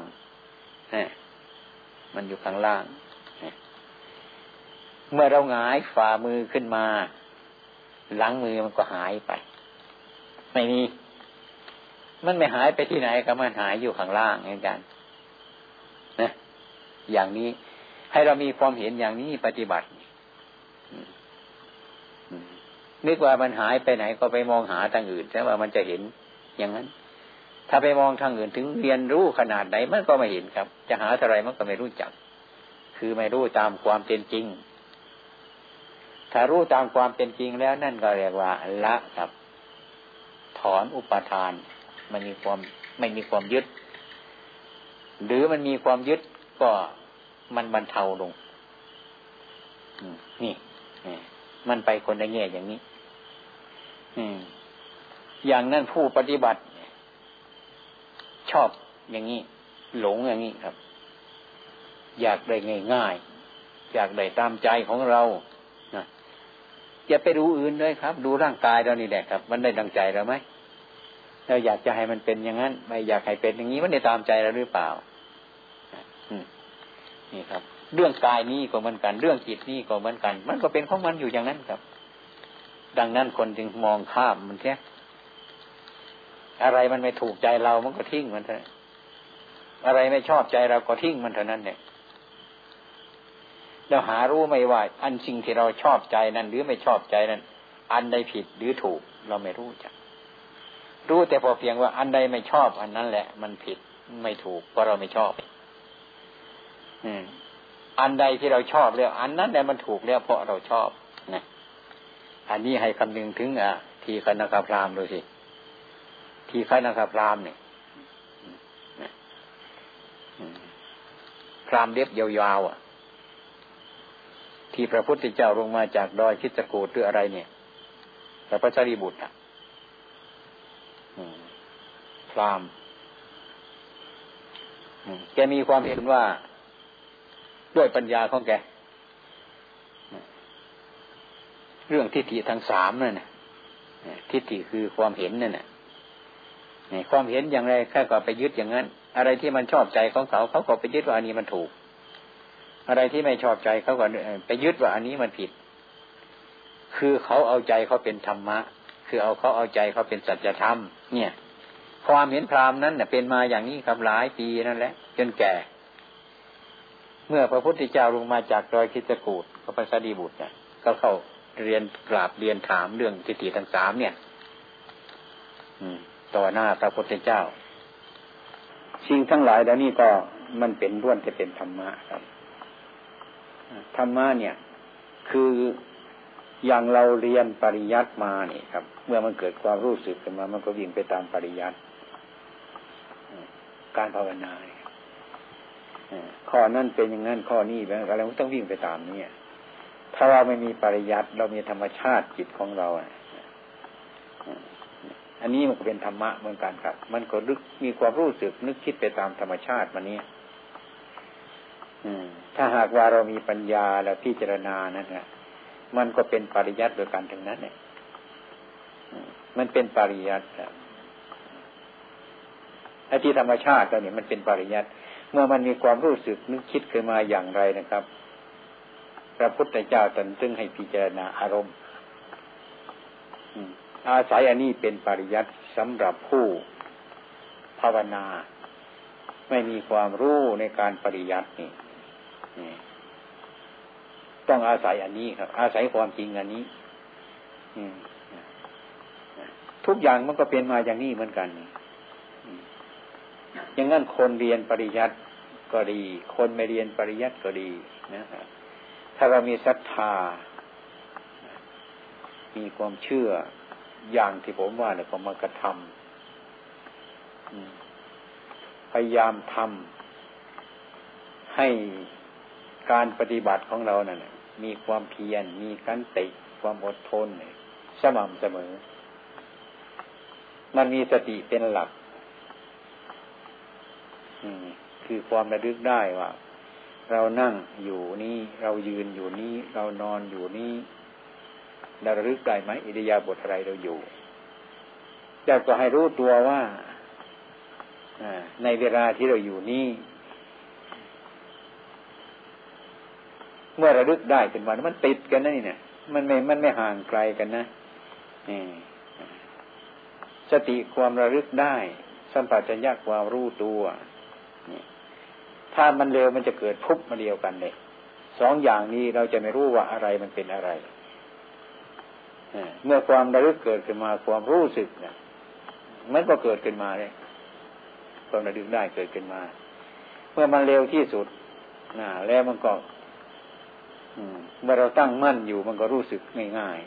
มันอยู่ข้างล่าง เมื่อเราหงายฝ่ามือขึ้นมา หลังมือมันก็หายไป ไม่มี มันไม่หายไปที่ไหนก็มันหายอยู่ข้างล่างเหมือนกันนะอย่างนี้ให้เรามีความเห็นอย่างนี้ปฏิบัติ นึกว่ามันหายไปไหนก็ไปมองหาทางอื่นแต่ว่ามันจะเห็นอย่างนั้น ถ้าไปมองทางอื่นถึงเรียนรู้ขนาดไหนมันก็ไม่เห็นครับ จะหาอะไรมันก็ไม่รู้จัก คือไม่รู้ตามความเป็นจริง ถ้ารู้ตามความเป็นจริงแล้วนั่นก็เรียกว่า ละครับ ถอนอุปทาน มันมีความไม่มีความยึด หรือมันมีความยึดก็มันบรรเทาลงนี่ มันไปคนละแง่อย่างนี้อย่างนั้นผู้ปฏิบัติ ชอบอย่างนี้ หลงอย่างนี้ครับ อยากได้ง่ายๆอยากได้ตามใจของเราอย่าไปดูอื่นเลยครับ ดูร่างกายเรานี่แหละครับ มันได้ดังใจเราไหมเราอยากจะให้มันเป็นอย่างนั้น ไม่อยากให้เป็นอย่างนี้มันได้ตามใจเราหรือเปล่านี่ครับ เรื่องกายนี้ก็เหมือนกัน เรื่องจิตนี้ก็เหมือนกัน มันก็เป็นของมันอยู่อย่างนั้นครับ ดังนั้นคนจึงมองข้ามมันแค่อะไรมันไม่ถูกใจเรามันก็ทิ้งมันเถอะอะไรไม่ชอบใจเราก็ทิ้งมันเท่านั้นเนี่ยเราหารู้ไม่ว่า อันสิ่งที่เราชอบใจนั้น หรือไม่ชอบใจนั้น อันใดผิดหรือถูก เราไม่รู้จัก รู้แต่พอเพียงว่าอันใดไม่ชอบ อันนั้นแหละ มันผิดไม่ถูกเพราะเราไม่ชอบอั อันใดที่เราชอบแล้ว อันนั้นแหละมันถูกแล้วเพราะเราชอบนะอันนี้ให้คำนึงถึงอะทีคณะพรามดูสิทีคณะพรามเนี่ยพรามเล็บยาวๆอะ ที่พระพุทธเจ้าลงมาจากดอยคิจกูดหรืออะไรเนี่ยพระพัชรีบุตรอะพรามแกมีความเห็นว่า ด้วยปัญญาของแก เรื่องทิฏฐิทั้งสามนั่นนะทิฏฐิคือความเห็นนั่นนะความเห็นอย่างไรแค่ก็ไปยึดอย่างนั้น อะไรที่มันชอบใจของเขาเขาก็ไปยึดว่าอันนี้มันถูก อะไรที่ไม่ชอบใจเขาก็ไปยึดว่าอันนี้มันผิด คือเขาเอาใจเขาเป็นธรรมะ คือเอาเขาเอาใจเขาเป็นสัจธรรม เนี่ย ความเห็นพรามนั้นเน่ยเป็นมาอย่างนี้ครับหลายปีนั่นแหละจนแก่ เมื่อพระพุทธเจ้าลงมาจากดอยคิจกูดพระปัสดีบุตรเนี่ยก็เข้าเรียนกราบเรียนถามเรื่องทิฏฐิทั้งสามเนี่ย อืม ต่อหน้าพระพุทธเจ้าสิ่งทั้งหลายแล้วนี่ก็มันเป็นล้วนจะเป็นธรรมะครับธรรมะเนี่ย คืออย่างเราเรียนปริยัติมาเนี่ยครับ เมื่อมันเกิดความรู้สึกขึ้นมา มันก็วิ่งไปตามปริยัติการภาวนาเนี่ย ข้อนั้นเป็นอย่างนั้นข้อนี้แบบอะไรต้องวิ่งไปตามนี้ถ้าเราไม่มีปริยัติเรามีธรรมชาติจิตของเราอันนี้มันก็เป็นธรรมะเหมือนกันครับ มันก็ลึกมีความรู้สึกนึกคิดไปตามธรรมชาติมันนี้ถ้าหากว่าเรามีปัญญาแล้วพิจารณานั่นนะมันก็เป็นปริยัติโดยการทั้งนั้นเนี่ยมันเป็นปริยัติไอ้ที่ธรรมชาติเราเนี่ยมันเป็นปริยัติ เมื่อมันมีความรู้สึกนึกคิดขึ้นมาอย่างไรนะครับ พระพุทธเจ้าตรัสซึ่งให้พิจารณาอารมณ์อาศัยอันนี้เป็นปริยัติสำหรับผู้ภาวนา ไม่มีความรู้ในการปริยัตินี่ต้องอาศัยอันนี้ครับ อาศัยความจริงอันนี้ทุกอย่างมันก็เป็นมาอย่างนี้เหมือนกัน อย่างนั้นคนเรียนปริยัติก็ดี คนไม่เรียนปริยัติก็ดีนะถ้าเรามีศรัทธา มีความเชื่ออย่างที่ผมว่าเนี่ยผมมากระทำพยายามทำให้การปฏิบัติของเราเนี่ยมีความเพียร มีกันติความอดทนสม่ำเสมอ มันมีสติเป็นหลัก คือความระลึกได้ว่า เรานั่งอยู่นี้เรายืนอยู่นี้ เรานอนอยู่นี้เราระลึกได้ไหมอิริยาบถอะไรเราอยู่จะก็ให้รู้ตัวว่าในเวลาที่เราอยู่นี้เมื่อระลึกได้เป็นวันมันติดกันนะนี่เนี่ยมันไม่มันไม่ห่างไกลกันนะสติความระลึกได้ สัมปชัญญะความรู้ตัว ถ้ามันเร็วมันจะเกิดพุบมาเดียวกันเลยสองอย่างนี้เราจะไม่รู้ว่าอะไรมันเป็นอะไรเมื่อความระลึกเกิดขึ้นมาความรู้สึกเนี่ยมันก็เกิดขึ้นมาเลยความระลึกได้เกิดขึ้นมา เมื่อมันเร็วที่สุดนะแล้วมันก็เมื่อเราตั้งมั่นอยู่มันก็รู้สึกง่าย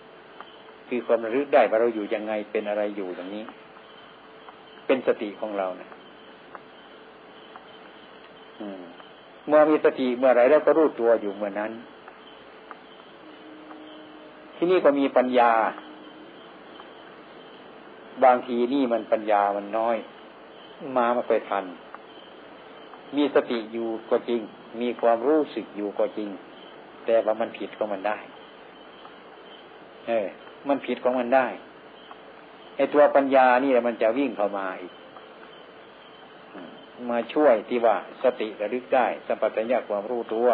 ๆคือความระลึกได้ว่าเราอยู่ยังไงเป็นอะไรอยู่อย่างนี้ เป็นสติของเราเนะ เมื่อมีสติเมื่อไรแล้วก็รู้ตัวอยู่เมื่อนั้น ที่นี่ก็มีปัญญา บางทีนี่มันปัญญามันน้อย มาไม่ค่อยทัน มีสติอยู่ก็จริง มีความรู้สึกอยู่ก็จริง แต่ว่ามันผิดของมันได้ เออ มันผิดของมันได้ไอตัวปัญญานี่แหละมันจะวิ่งเข้ามาอีก มาช่วยที่ว่าสติระลึกได้สัมปชัญญะความรู้ตัว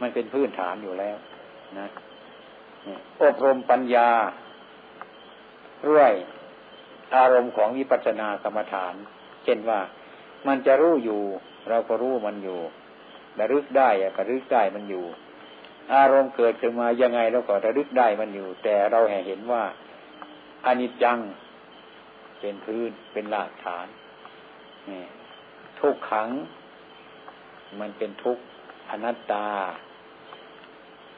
มันเป็นพื้นฐานอยู่แล้วนะอบรมปัญญาด้วยอารมณ์ของวิปัสสนากรรมฐาน เช่นว่ามันจะรู้อยู่ เราก็รู้มันอยู่ระลึกได้ระลึกได้มันอยู่ อารมณ์เกิดขึ้นมายังไงเราก็ระลึกได้มันอยู่ แต่เราแห่เห็นว่าอนิจจังเป็นพื้นเป็นหลักฐานนี่ ทุกขัง มันเป็นทุกข์อนัตตา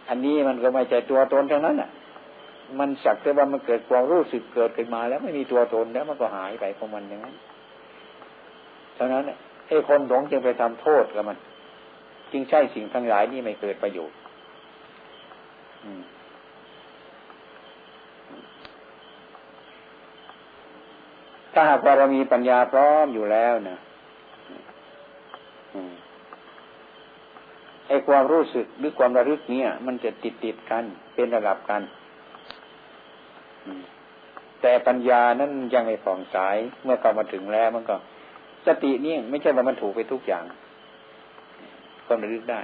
อันนี้มันก็ไม่ใช่ตัวตนเทั้งนั้นอะ มันสักแต่ว่ามันเกิดความรู้สึกเกิดขึ้นมา แล้วไม่มีตัวตนแล้วมันก็หายไปของมันอย่างนั้นเท่านั้นไอ้คนหลงจึงไปทำโทษกับมัน จึงใช่สิ่งทั้งหลายนี่ไม่เกิดประโยชน์ถ้าหากว่าเรามีปัญญาพร้อมอยู่แล้วนะ ไอ้ความรู้สึกหรือความระลึกเนี่ย มันจะติดติดกันเป็นระดับกัน แต่ปัญญานั้นยังไม่ฝ่องสายเมื่อเข้ามาถึงแล้วมันก็ สตินี่ไม่ใช่ว่ามันถูกไปทุกอย่างความระลึกได้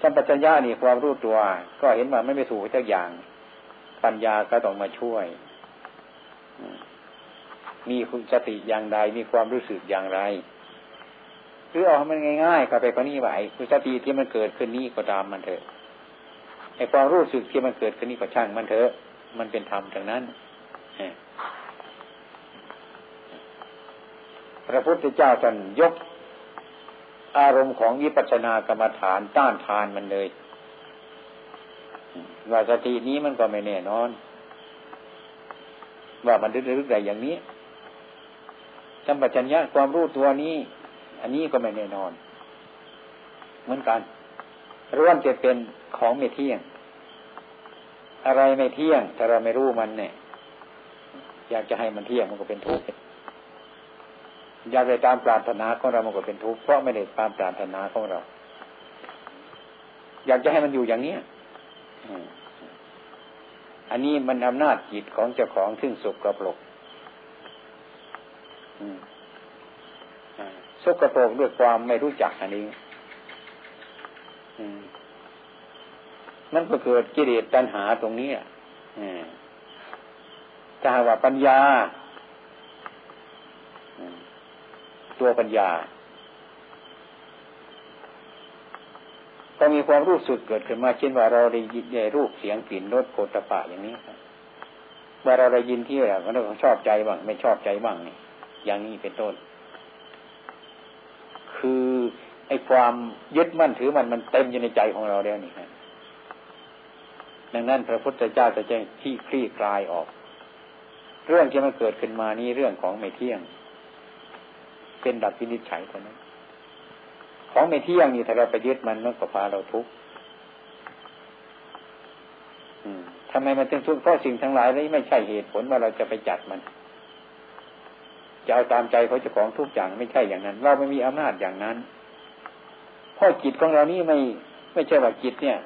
สัมปชัญญะนี่ความรู้ตัว ก็เห็นว่าไม่ไปถูกไปทุกอย่าง ปัญญาก็ต้องมาช่วยมีคุณสติอย่างใดมีความรู้สึกอย่างไร หรือเอาให้มันง่ายๆกับไปกว่านี้ไหวคือสติที่มันเกิดขึ้นนี้ก็ตามมันเถอะไอ้ความรู้สึกที่มันเกิดขึ้นนี้ก็ช่างมันเถอะ มันเป็นธรรมทางนั้นพระพุทธเจ้าท่านยก อารมณ์ของวิปัสสนากรรมฐานต้านทานมันเลยว่าสตินี้มันก็ไม่แน่นอน ว่ามันรึกๆได้อย่างนี้สัมปชัญญะความรู้ตัวนี้ อันนี้ก็ไม่แน่นอน เหมือนกันร่วมจะเป็นของไม่เที่ยง อะไรไม่เที่ยง ถ้าเราไม่รู้มันเนี่ย อยากจะให้มันเที่ยงมันก็เป็นทุกข์อยากได้ตามปรารถนาของเรามันก็เป็นทุกข์เพราะไม่ได้ตามปรารถนาของเรา อยากจะให้มันอยู่อย่างนี้อันนี้มันอำนาจจิตของเจ้าของซึ่งสุกกระปลก สกปรกด้วยความไม่รู้จักอันนี้มันก็เกิดกิเลสตัณหาตรงนี้ถ้าว่าปัญญา ตัวปัญญา ก็มีความรู้สึกเกิดขึ้นมาเช่นว่าเราได้ยินในรูปเสียงกลิ่นรสโผฏฐะอย่างนี้เมื่อเราได้ยินที่อะไรก็ต้องชอบใจบ้างไม่ชอบใจบ้างนี่อย่างนี้เป็นต้น คือไอ้ความยึดมั่นถือมันมันเต็มอยู่ในใจของเราแล้วนี่ครับดังนั้นพระพุทธเจ้าจะแจ้งที่คลี่คลายออก เรื่องที่มันเกิดขึ้นมานี้เรื่องของไม่เที่ยง เป็นดับพินิจฉัยเท่านั้นของไม่เที่ยงนี่ถ้าเราไปยึดมันมันก็พาเราทุกข์ทำไมมันจึงทุกข์เพราะสิ่งทั้งหลายนี้ไม่ใช่เหตุผลว่าเราจะไปจัดมัน จะเอาตามใจเขาจะของทุกอย่างไม่ใช่อย่างนั้น เราไม่มีอำนาจอย่างนั้นเพราะจิตของเรานี่ไม่ไม่ใช่ว่าจิตเนี่ย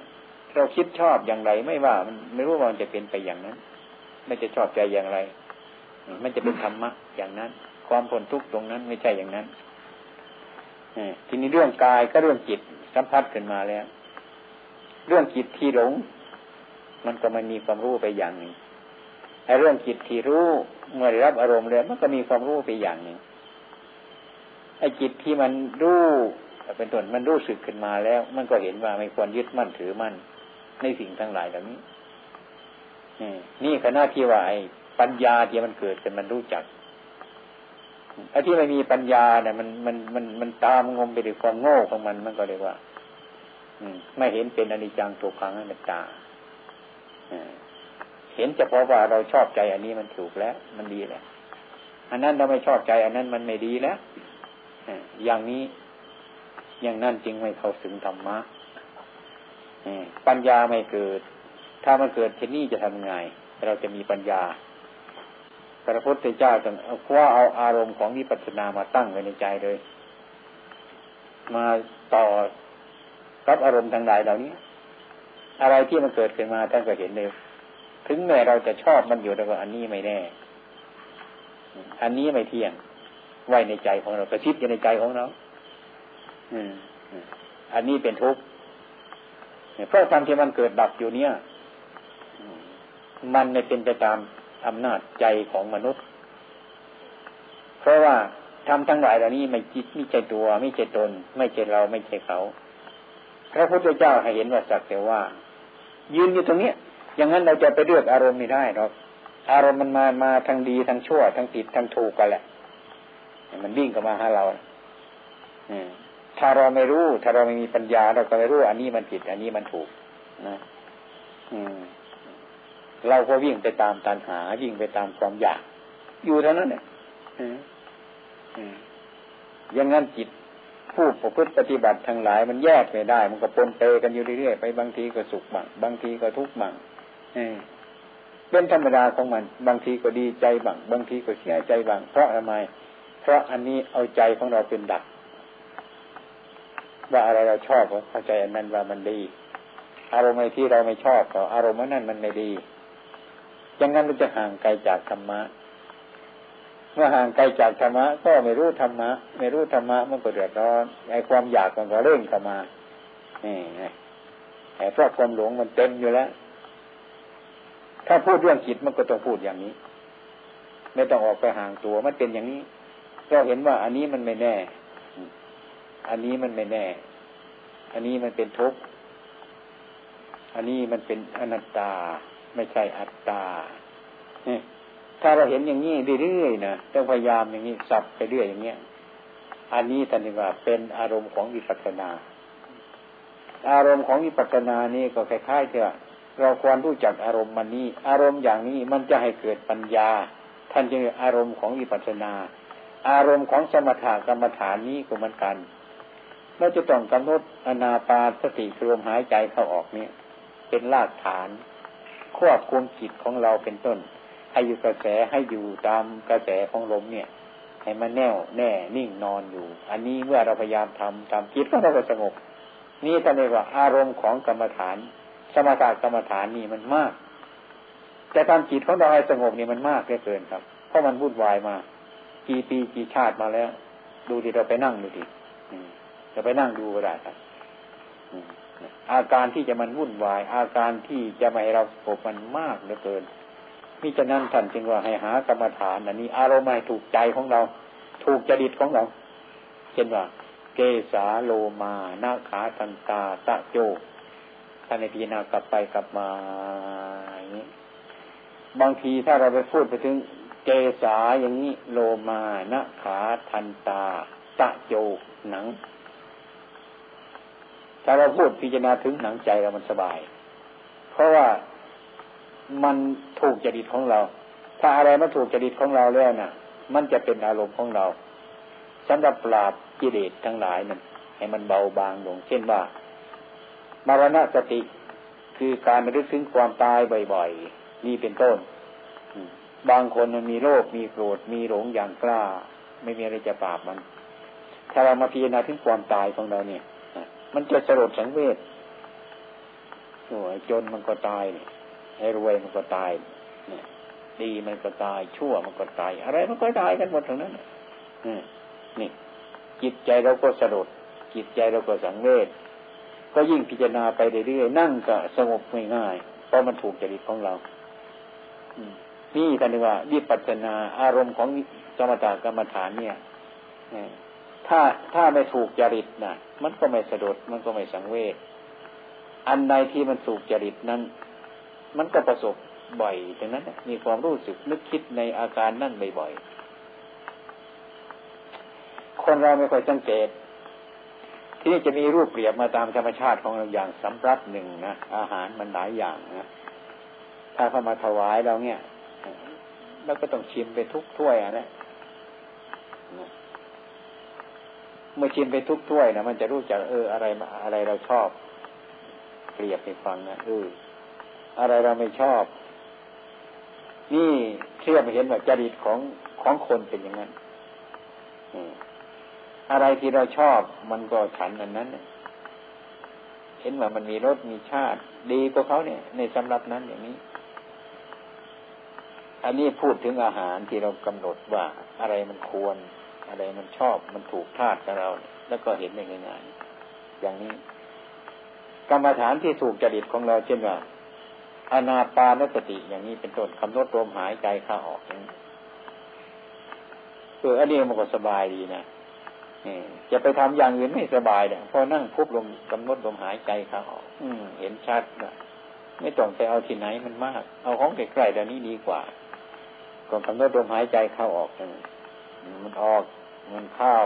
เราคิดชอบอย่างไร ไม่ว่ามันไม่รู้ว่ามันจะเป็นไปอย่างนั้น ไม่จะชอบใจอย่างไร มันจะเป็นธรรมะอย่างนั้น ความพ้นทุกข์ตรงนั้นไม่ใช่อย่างนั้นทีนี้เรื่องกายก็เรื่องจิตสัมพัทธ์ขึ้นมาแล้ว เรื่องจิตที่หลง มันก็มันมีความรู้ไปอย่างหนึ่ง เรื่องจิตที่รู้เมื่อรับอารมณ์แล้วมันก็มีความรู้ไปอย่างหนึ่งไอ้จิตที่มันรู้เป็นต้นมันรู้สึกขึ้นมาแล้ว มันก็เห็นว่าไม่ควรยึดมั่นถือมั่นในสิ่งทั้งหลายเหล่านี้นี่ขณะที่ว่าไอ้ปัญญาที่มันเกิดกันมันรู้จักไอ้ที่ไม่มีปัญญาเนี่ยมันมันมันมันตามงมไปด้วยความโง่ของมันมันก็เรียกว่า อืม ไม่เห็นเป็นอนิจจังทุกขังอนัตตา เห็นเฉพาะว่าเราชอบใจอันนี้มันถูกแล้ว มันดีแล้วอันนั้นเราไม่ชอบใจ อันนั้นมันไม่ดีแล้วอย่างนี้อย่างนั้นจริงไม่เข้าถึงธรรมะปัญญาไม่เกิด ถ้ามันเกิดเช่นนี้จะทำไง เราจะมีปัญญา พระพุทธเจ้าจึงคว้าเอาอารมณ์ของวิปัสสนามาตั้งไว้ในใจเลย มาต่อรับอารมณ์ทางใดเหล่านี้ อะไรที่มันเกิดขึ้นมาท่านก็เห็นเลย ถึงแม้เราจะชอบมันอยู่แต่ว่าอันนี้ไม่แน่ อันนี้ไม่เที่ยง ไว้ในใจของเรากระชิบอยู่ในใจของเราอันนี้เป็นทุกข์เพราะความที่มันเกิดดับอยู่เนี่ย มันไม่เป็นไปตามอำนาจใจของมนุษย์ เพราะว่าทำทั้งหลายเหล่านี้ไม่จิตไม่ใช่ตัว ไม่ใช่ตน ไม่ใช่เราไม่ใช่เขา พระพุทธเจ้าให้เห็นว่าสักแต่ว่า ยืนอยู่ตรงเนี้ย อย่างนั้นเราจะไปเลือกอารมณ์ไม่ได้หรอกอารมณ์มันมามาทั้งดีทั้งชั่วทั้งผิดทั้งถูกกันแหละมันวิ่งเข้ามาหาเราอืมถ้าเราไม่รู้ ถ้าเราไม่มีปัญญา เราก็ไม่รู้ อันนี้มันผิด อันนี้มันถูกนะอืม เราก็วิ่งไปตามตัณหา วิ่งไปตามความอยาก อยู่เท่านั้นเนี่ยอย่างนั้นจิตผู้ประพฤติปฏิบัติทั้งหลาย มันแยกไม่ได้ มันก็ปนเปกันอยู่เรื่อยๆไปบางทีก็สุขบ้างบางทีก็ทุกข์บ้าง เป็นธรรมดาของมัน บางทีก็ดีใจบ้างบางทีก็เสียใจบ้างเพราะทำไม เพราะอันนี้เอาใจของเราเป็นดัก ว่าอะไรเราชอบเข้าใจอันนั้นว่ามันดี อารมณ์อะไรที่เราไม่ชอบก็อารมณ์นั้นมันไม่ดีอย่างนั้นมันจะห่างไกลจากธรรมะเมื่อห่างไกลจากธรรมะก็ไม่รู้ธรรมะ ไม่รู้ธรรมะมันก็เดือดร้อนไอ้ความอยากมันก็เร่งเข้ามานี่ไงไอ้เพราะความหลงมันเต็มอยู่แล้ว ถ้าพูดเรื่องจิตมันก็ต้องพูดอย่างนี้ ไม่ต้องออกไปห่างตัวมันเป็นอย่างนี้ ก็เห็นว่าอันนี้มันไม่แน่ อันนี้มันไม่แน่ อันนี้มันเป็นทุกข์อันนี้มันเป็นอนัตตา ไม่ใช่อัตตานี่ถ้าเราเห็นอย่างนี้เรื่อยๆนะต้องพยายามอย่างนี้สับไปเรื่อยอย่างเงี้ย อันนี้ท่านเรียกว่าเป็นอารมณ์ของวิปัสสนา อารมณ์ของวิปัสสนานี่ก็คล้ายๆเถอะ เราควรรู้จักอารมณ์มันนี้ อารมณ์อย่างนี้มันจะให้เกิดปัญญา ท่านจึงอารมณ์ของวิปัสสนา อารมณ์ของสมถะกรรมฐานนี้ก็เหมือนกันเราจะต้องกำหนดอนาปาสติรวมหายใจเข้าออกเนี่ยเป็นรากฐาน ควบคุมจิตของเราเป็นต้น ให้อยู่กระแสให้อยู่ตามกระแสของลมเนี่ย ให้มันแน่วแน่นิ่งนอนอยู่ อันนี้เมื่อเราพยายามทำทำจิตก็เราก็สงบนี่ท่านเรียกว่าอารมณ์ของกรรมฐาน สมถะกรรมฐานนี่มันมาก แต่ทำจิตของเราให้สงบนี่มันมากเกินครับ เพราะมันวุ่นวายมา กี่ปีกี่ชาติมาแล้ว ดูที่เราไปนั่งดูดิจะไปนั่งดูก็ได้ครับอาการที่จะมันวุ่นวาย อาการที่จะไม่ให้เราสงบมันมากเหลือเกินมิฉะนั้นท่านจึงว่าให้หากรรมฐานอันนี้อารมณ์ให้ถูกใจของเรา ถูกจริตของเราเช่นว่า เกสาโลมานาขาทันตาตะโจ ท่านในพีนากลับไปกลับมาอย่างนี้บางทีถ้าเราไปพูดไปถึงเกสาอย่างนี้โลมานาขาทันตาตะโจหนัง ถ้าเราพูดพิจารณาถึงหนังใจเรามันสบาย เพราะว่ามันถูกจริตของเรา ถ้าอะไรมันถูกจริตของเราแล้วนะ่ะ มันจะเป็นอารมณ์ของเราสำหรับปราบกิเลสทั้งหลายนั้นให้มันเบาบางลง เช่นว่า มรณะสติคือการระลึกถึงความตายบ่อยๆ นี่เป็นต้น บางคนมันมีโรค มีโกรธ มีหลงอย่างกล้า ไม่มีอะไรจะปราบมัน ถ้าเรามาพิจารณาถึงความตายของเราเนี่ย มันจะสลดสังเวชโอ้ยจนมันก็ตายไอ้รวยมันก็ตายเนี่ยดีมันก็ตาย ชั่วมันก็ตาย อะไรมันก็ตายกันหมดทั้งนั้นนี่ จิตใจเราก็สะดุดจิตใจเราก็สังเวช ก็ยิ่งพิจารณาไปเรื่อยๆนั่งก็สงบง่ายๆเพราะมันถูกจริตของเรานี่กันดีว่าวิปัสสนาอารมณ์ของสมถกรรมฐานเนี่ยถ้าถ้าไม่ถูกจริตนะมันก็ไม่สะดุดมันก็ไม่สังเวชอันใดที่มันถูกจริตนั้น มันก็ประสบบ่อยดังนั้นมีความรู้สึกนึกคิดในอาการนั่นบ่อยๆคนเราไม่ค่อยสังเกต ที่นี่จะมีรูปเปรียบมาตามธรรมชาติของเราอย่างสำรับหนึ่งนะอาหารมันหลายอย่างนะถ้าเขามาถวายเราเนี่ยแล้วก็ต้องชิมไปทุกถ้วยอะนะเมื่อชิมไปทุกถ้วยนะมันจะรู้จักเอออะไรอะไรเราชอบ เปรียบให้ฟังนะเอออะไรเราไม่ชอบ นี่เชื่อมเห็นว่าจริตของของคนเป็นอย่างนั้นอ อะไรที่เราชอบมันก็ฉันอันนั้นเห็นว่ามันมีรสมีชาติ ดีกว่าเขาเนี่ย ในสำหรับนั้นอย่างนี้ อันนี้พูดถึงอาหารที่เรากำหนดว่าอะไรมันควร อะไรมันชอบมันถูกธาตุกับเรา แล้วก็เห็นได้ง่ายๆอย่างนี้ กรรมฐานที่ถูกจริตของเราเช่นว่าอนาปานสติอย่างนี้เป็นต้นคำนวดลมหายใจเข้าออกอย่างนี้เอออันนี้มันก็สบายดีนะ จะไปทำอย่างอื่นไม่สบายเนี่ยพอนั่งพุบลมกำหนดลมหายใจเข้าออกอืม เห็นชัดนะไม่ต้องไปเอาที่ไหนมันมาก เอาของใกล้ๆเดี๋ยวนี้ดีกว่าก่อนกำหนดลมหายใจเข้าออกมันออก มันเข้า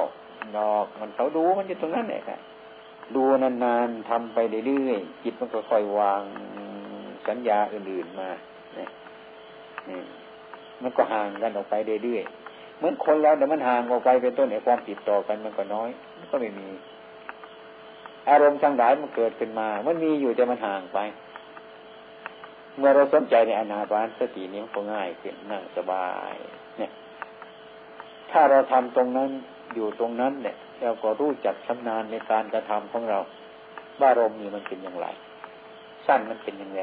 มันออก มันเขาดูมันอยู่ตรงนั้นแหละครับดูนานๆทำไปเรื่อยๆจิตมันก็ค่อยวางสัญญาอื่นๆมาเนี่ยมันก็ห่างกันออกไปเรื่อยๆ เหมือนคนเราเดี๋ยมันห่างออกไปเป็นต้นไอ้ความติดต่อกันมันก็น้อยมันก็ไม่มี อารมณ์ทั้งหลายมันเกิดขึ้นมา มันมีอยู่แต่มันห่างไป เมื่อเราสนใจในอนาปานสตินี้มันก็ง่ายขึ้นนั่งสบาย เนี่ย ถ้าเราทำตรงนั้นอยู่ตรงนั้นเนี่ยเราก็รู้จักชำนาญในการกระทำของเราว่าอารมณ์นี้มันเป็นอย่างไร สั้นมันเป็นยังไง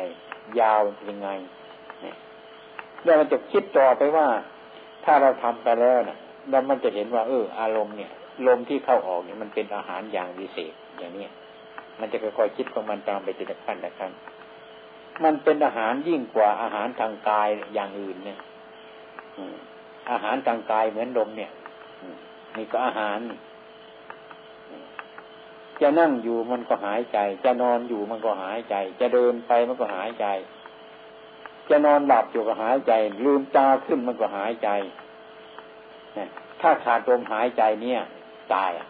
ยาวมันเป็นยังไงเนี่ยแล้วมันจะคิดต่อไปว่า ถ้าเราทำไปแล้วนะแล้วมันจะเห็นว่า เออ อารมณ์เนี่ย ลมที่เข้าออกเนี่ยมันเป็นอาหารอย่างวิเศษอย่างเนี้ยมันจะค่อยๆคิดของมันตามไปทีละขั้นละขั้นมันเป็นอาหารยิ่งกว่าอาหารทางกายอย่างอื่นเนี่ยอาหารทางกายเหมือนลมเนี่ยนี่ก็อาหาร จะนั่งอยู่มันก็หายใจ จะนอนอยู่มันก็หายใจ จะเดินไปมันก็หายใจ จะนอนหลับอยู่ก็หายใจ ลืมตาขึ้นมันก็หายใจถ้าขาดลมหายใจเนี่ย ตายอะ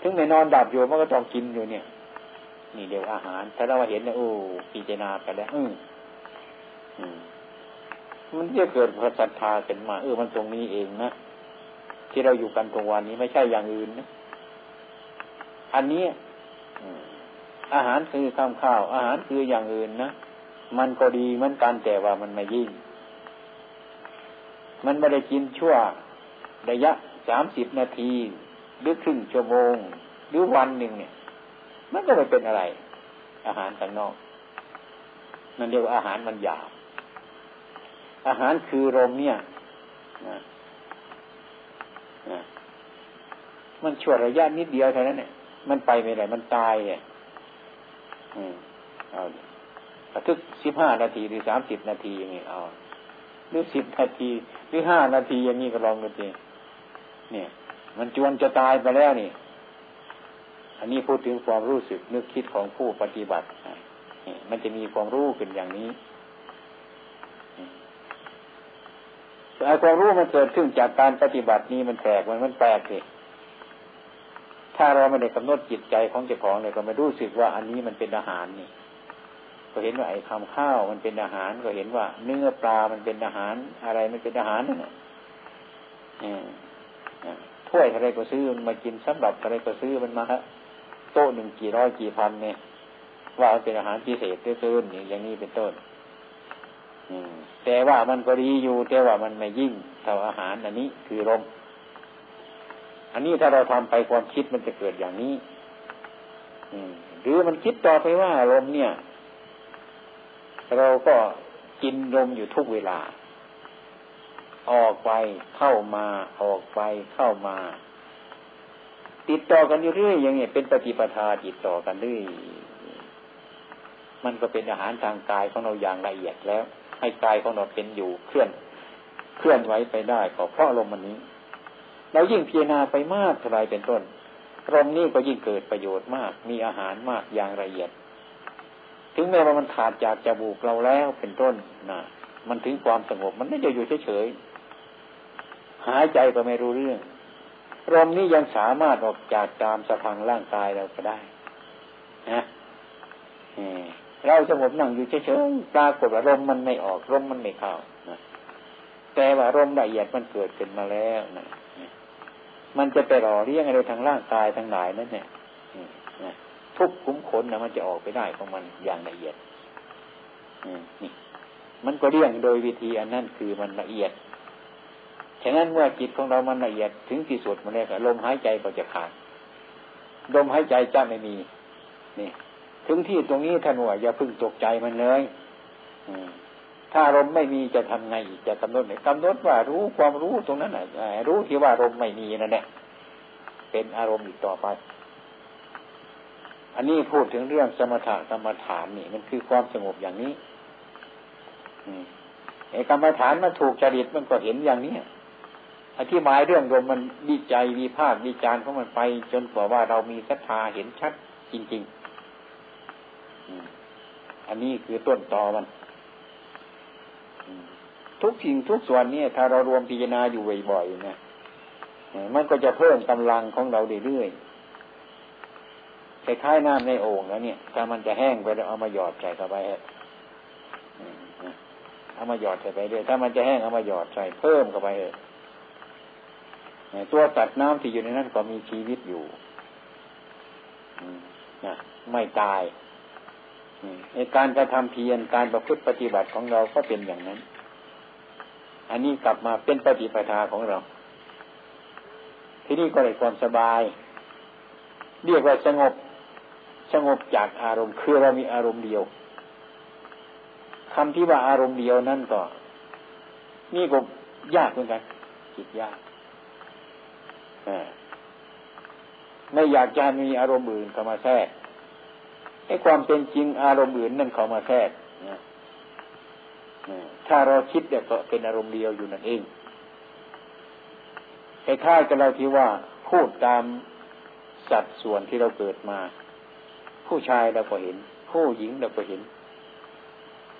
ถึงไม่นอนดับอยู่มันก็ต้องกินอยู่เนี่ย นี่เดี๋ยวอาหาร ถ้าเราเห็นเนี่ยโอ้พิจารณาไปแล้วอืมอืมมันจะเกิดพระศรัทธาขึ้นมา เออมันตรงนี้เองนะที่เราอยู่กันตรงวันนี้ไม่ใช่อย่างอื่นนะอันนี้ อาหารคือข้าวข้าว อาหารคืออย่างอื่นนะมันก็ดีเหมือนกันแต่ว่ามันไม่ยิ่ง มันไม่ได้กินชั่วระยะสามสิบนาที หรือครึ่งชั่วโมง หรือวันหนึ่งเนี่ย มันก็ไม่เป็นอะไร อาหารข้างนอก มันเรียกว่าอาหารมันหยาบอาหารคือลมเนี่ยนะนะมันชั่วระยะนิดเดียวเท่านั้นเนี่ยมันไปไม่ได้มันตายเนี่ย เอาทุกสิบห้านาทีหรือสามสิบนาทีอย่างนี้เอาหรือสิบนาที หรือห้านาทีอย่างนี้ก็ลองดูสิเนี่ย มันจวนจะตายไปแล้วนี่ อันนี้พูดถึงความรู้สึกนึกคิดของผู้ปฏิบัติมันจะมีความรู้ขึ้นอย่างนี้ไอ้ความรู้มันเกิดขึ้นจากการปฏิบัตินี้มันแปลกมันมันแปลกสิ ถ้าเราไม่ได้กำหนดจิตใจของเจ้าของเนี่ยก็ไม่รู้สึกว่าอันนี้มันเป็นอาหารนี่ ก็เห็นว่าไอ้คำข้าวมันเป็นอาหาร ก็เห็นว่า เนื้อปลามันเป็นอาหารอะไรมันเป็นอาหารนั่นแหละถ้วยอะไรก็ซื้อมันมากินสำหรับอะไรก็ซื้อมันมาฮะโต๊ะหนึ่งกี่ร้อยกี่พันเนี่ยว่าเป็นอาหารพิเศษเตื้นอย่างนี้เป็นต้นแต่ว่ามันก็ดีอยู่แต่ว่ามันไม่ยิ่งเท่าอาหารอันนี้คือลม อันนี้ถ้าเราทำไปความคิดมันจะเกิดอย่างนี้หรือมันคิดต่อไปว่าลมเนี่ย เราก็กินลมอยู่ทุกเวลา ออกไปเข้ามา ออกไปเข้ามา ติดต่อกันอยู่เรื่อยอย่างนี้เป็นปฏิปทาติดต่อกันเรื่อยมันก็เป็นอาหารทางกายของเราอย่างละเอียดแล้ว ให้กายของเราเป็นอยู่เคลื่อน เคลื่อนไหวไปได้ก็เพราะลมมันนี้ เรายิ่งพิจารณาไปมากเท่าไรเป็นต้นลมนี้ก็ยิ่งเกิดประโยชน์มาก มีอาหารมากอย่างละเอียด ถึงแม้ว่ามันขาดจากจมูกเราแล้วเป็นต้นนะมันถึงความสงบ มันไม่จะอยู่เฉยๆหายใจก็ไม่รู้เรื่องลมนี้ยังสามารถออกจากตามสะพังร่างกายเราก็ได้นะเราสงบนั่งอยู่เฉยๆปรากฏว่าลมมันไม่ออกลมมันไม่เข้านะแต่ว่าลมละเอียดมันเกิดขึ้นมาแล้วนะ มันจะไปหล่อเลี้ยงอะไรทางร่างกายทั้งหลายนั่นเนี่ยทุกคุ้มขนนะมันจะออกไปได้ของมันอย่างละเอียดนี่มันก็เลี้ยงโดยวิธีอันนั้นคือมันละเอียดฉะนั้นเมื่อจิตของเรามันละเอียดถึงที่สุดมันเลยลมหายใจก็จะขาดลมหายใจจะไม่มีนี่ ถึงที่ตรงนี้ท่านว่าอย่าพึ่งตกใจมันเลย ถ้าลมไม่มีจะทำไงจะกำหนดไหนกำหนดว่ารู้ความรู้ตรงนั้นน่ะรู้ที่ว่าลมไม่มีนั่นแหละเป็นอารมณ์อีกต่อไป อันนี้พูดถึงเรื่องสมถะกรรมฐานนี่ มันคือความสงบอย่างนี้ไอ้กรรมฐานมันถูกจริตมันก็เห็นอย่างนี้อธิบายเรื่องลมมันวิจัยวิพากษ์วิจารณ์ของมันไป จนกว่าว่าเรามีศรัทธาเห็นชัดจริง ๆ อันนี้คือต้นตอมัน ทุกสิ่งทุกส่วนเนี่ยถ้าเรารวมพิจารณาอยู่บ่อยๆนะมันก็จะเพิ่มกำลังของเราเรื่อยๆคล้ายๆน้ำในโอ่งแล้วเนี่ย ถ้ามันจะแห้งไปแล้วเอามาหยอดใส่เข้าไปเอามาหยอดใส่ไปเรื่อยถ้ามันจะแห้งเอามาหยอดใส่เพิ่มเข้าไปเอตัวตัดน้ำที่อยู่ในนั้นก็มีชีวิตอยู่นะไม่ตายในการกระทำเพียรการประพฤติปฏิบัติของเราก็เป็นอย่างนั้น อันนี้กลับมาเป็นปฏิปทาของเรา ที่นี่ก็ได้ความสบาย เรียกว่าสงบ สงบจากอารมณ์ คือเรามีอารมณ์เดียวคำที่ว่าอารมณ์เดียวนั่นก็ นี่ก็ยากเหมือนกันจิตยากไม่อยากจะมีอารมณ์อื่นเข้ามาแทรกไอ้ความเป็นจริงอารมณ์อื่นนั่นเข้ามาแทรกนะ ถ้าเราคิดเนี่ยก็เป็นอารมณ์เดียวอยู่นั่นเองคล้ายๆกับเราที่ว่าพูดตามสัดส่วนที่เราเกิดมา ผู้ชายเราก็เห็น ผู้หญิงเราก็เห็น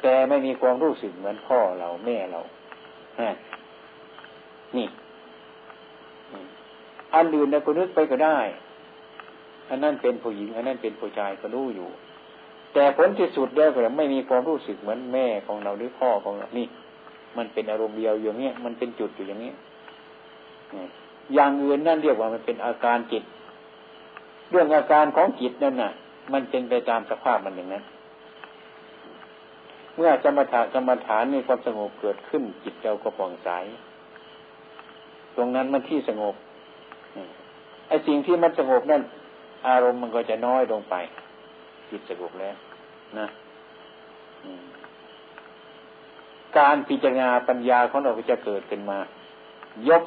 แต่ไม่มีความรู้สึกเหมือนพ่อเราแม่เราฮะนี่ อันอื่นเราก็นึกไปก็ได้ อันนั้นเป็นผู้หญิง อันนั้นเป็นผู้ชายก็รู้อยู่ แต่ผลที่สุดแล้วก็ไม่มีความรู้สึกเหมือนแม่ของเราหรือพ่อของเรานี่ มันเป็นอารมณ์เดียวอย่างเนี้ยมันเป็นจุดอยู่อย่างเนี้ยอย่างอื่นนั่นเรียกว่ามันเป็นอาการจิต เรื่องอาการของจิตนั่นน่ะ มันเป็นไปตามสภาพมันอย่างนั้นเมื่อสมถะสมถานมีความสงบเกิดขึ้น จิตเราก็ผ่องใสตรงนั้นมันที่สงบไอ้สิ่งที่มันสงบนั่นอารมณ์มันก็จะน้อยลงไป จิตสงบแล้วนะการพิจารณาปัญญาของเราจะเกิดขึ้นมา ยก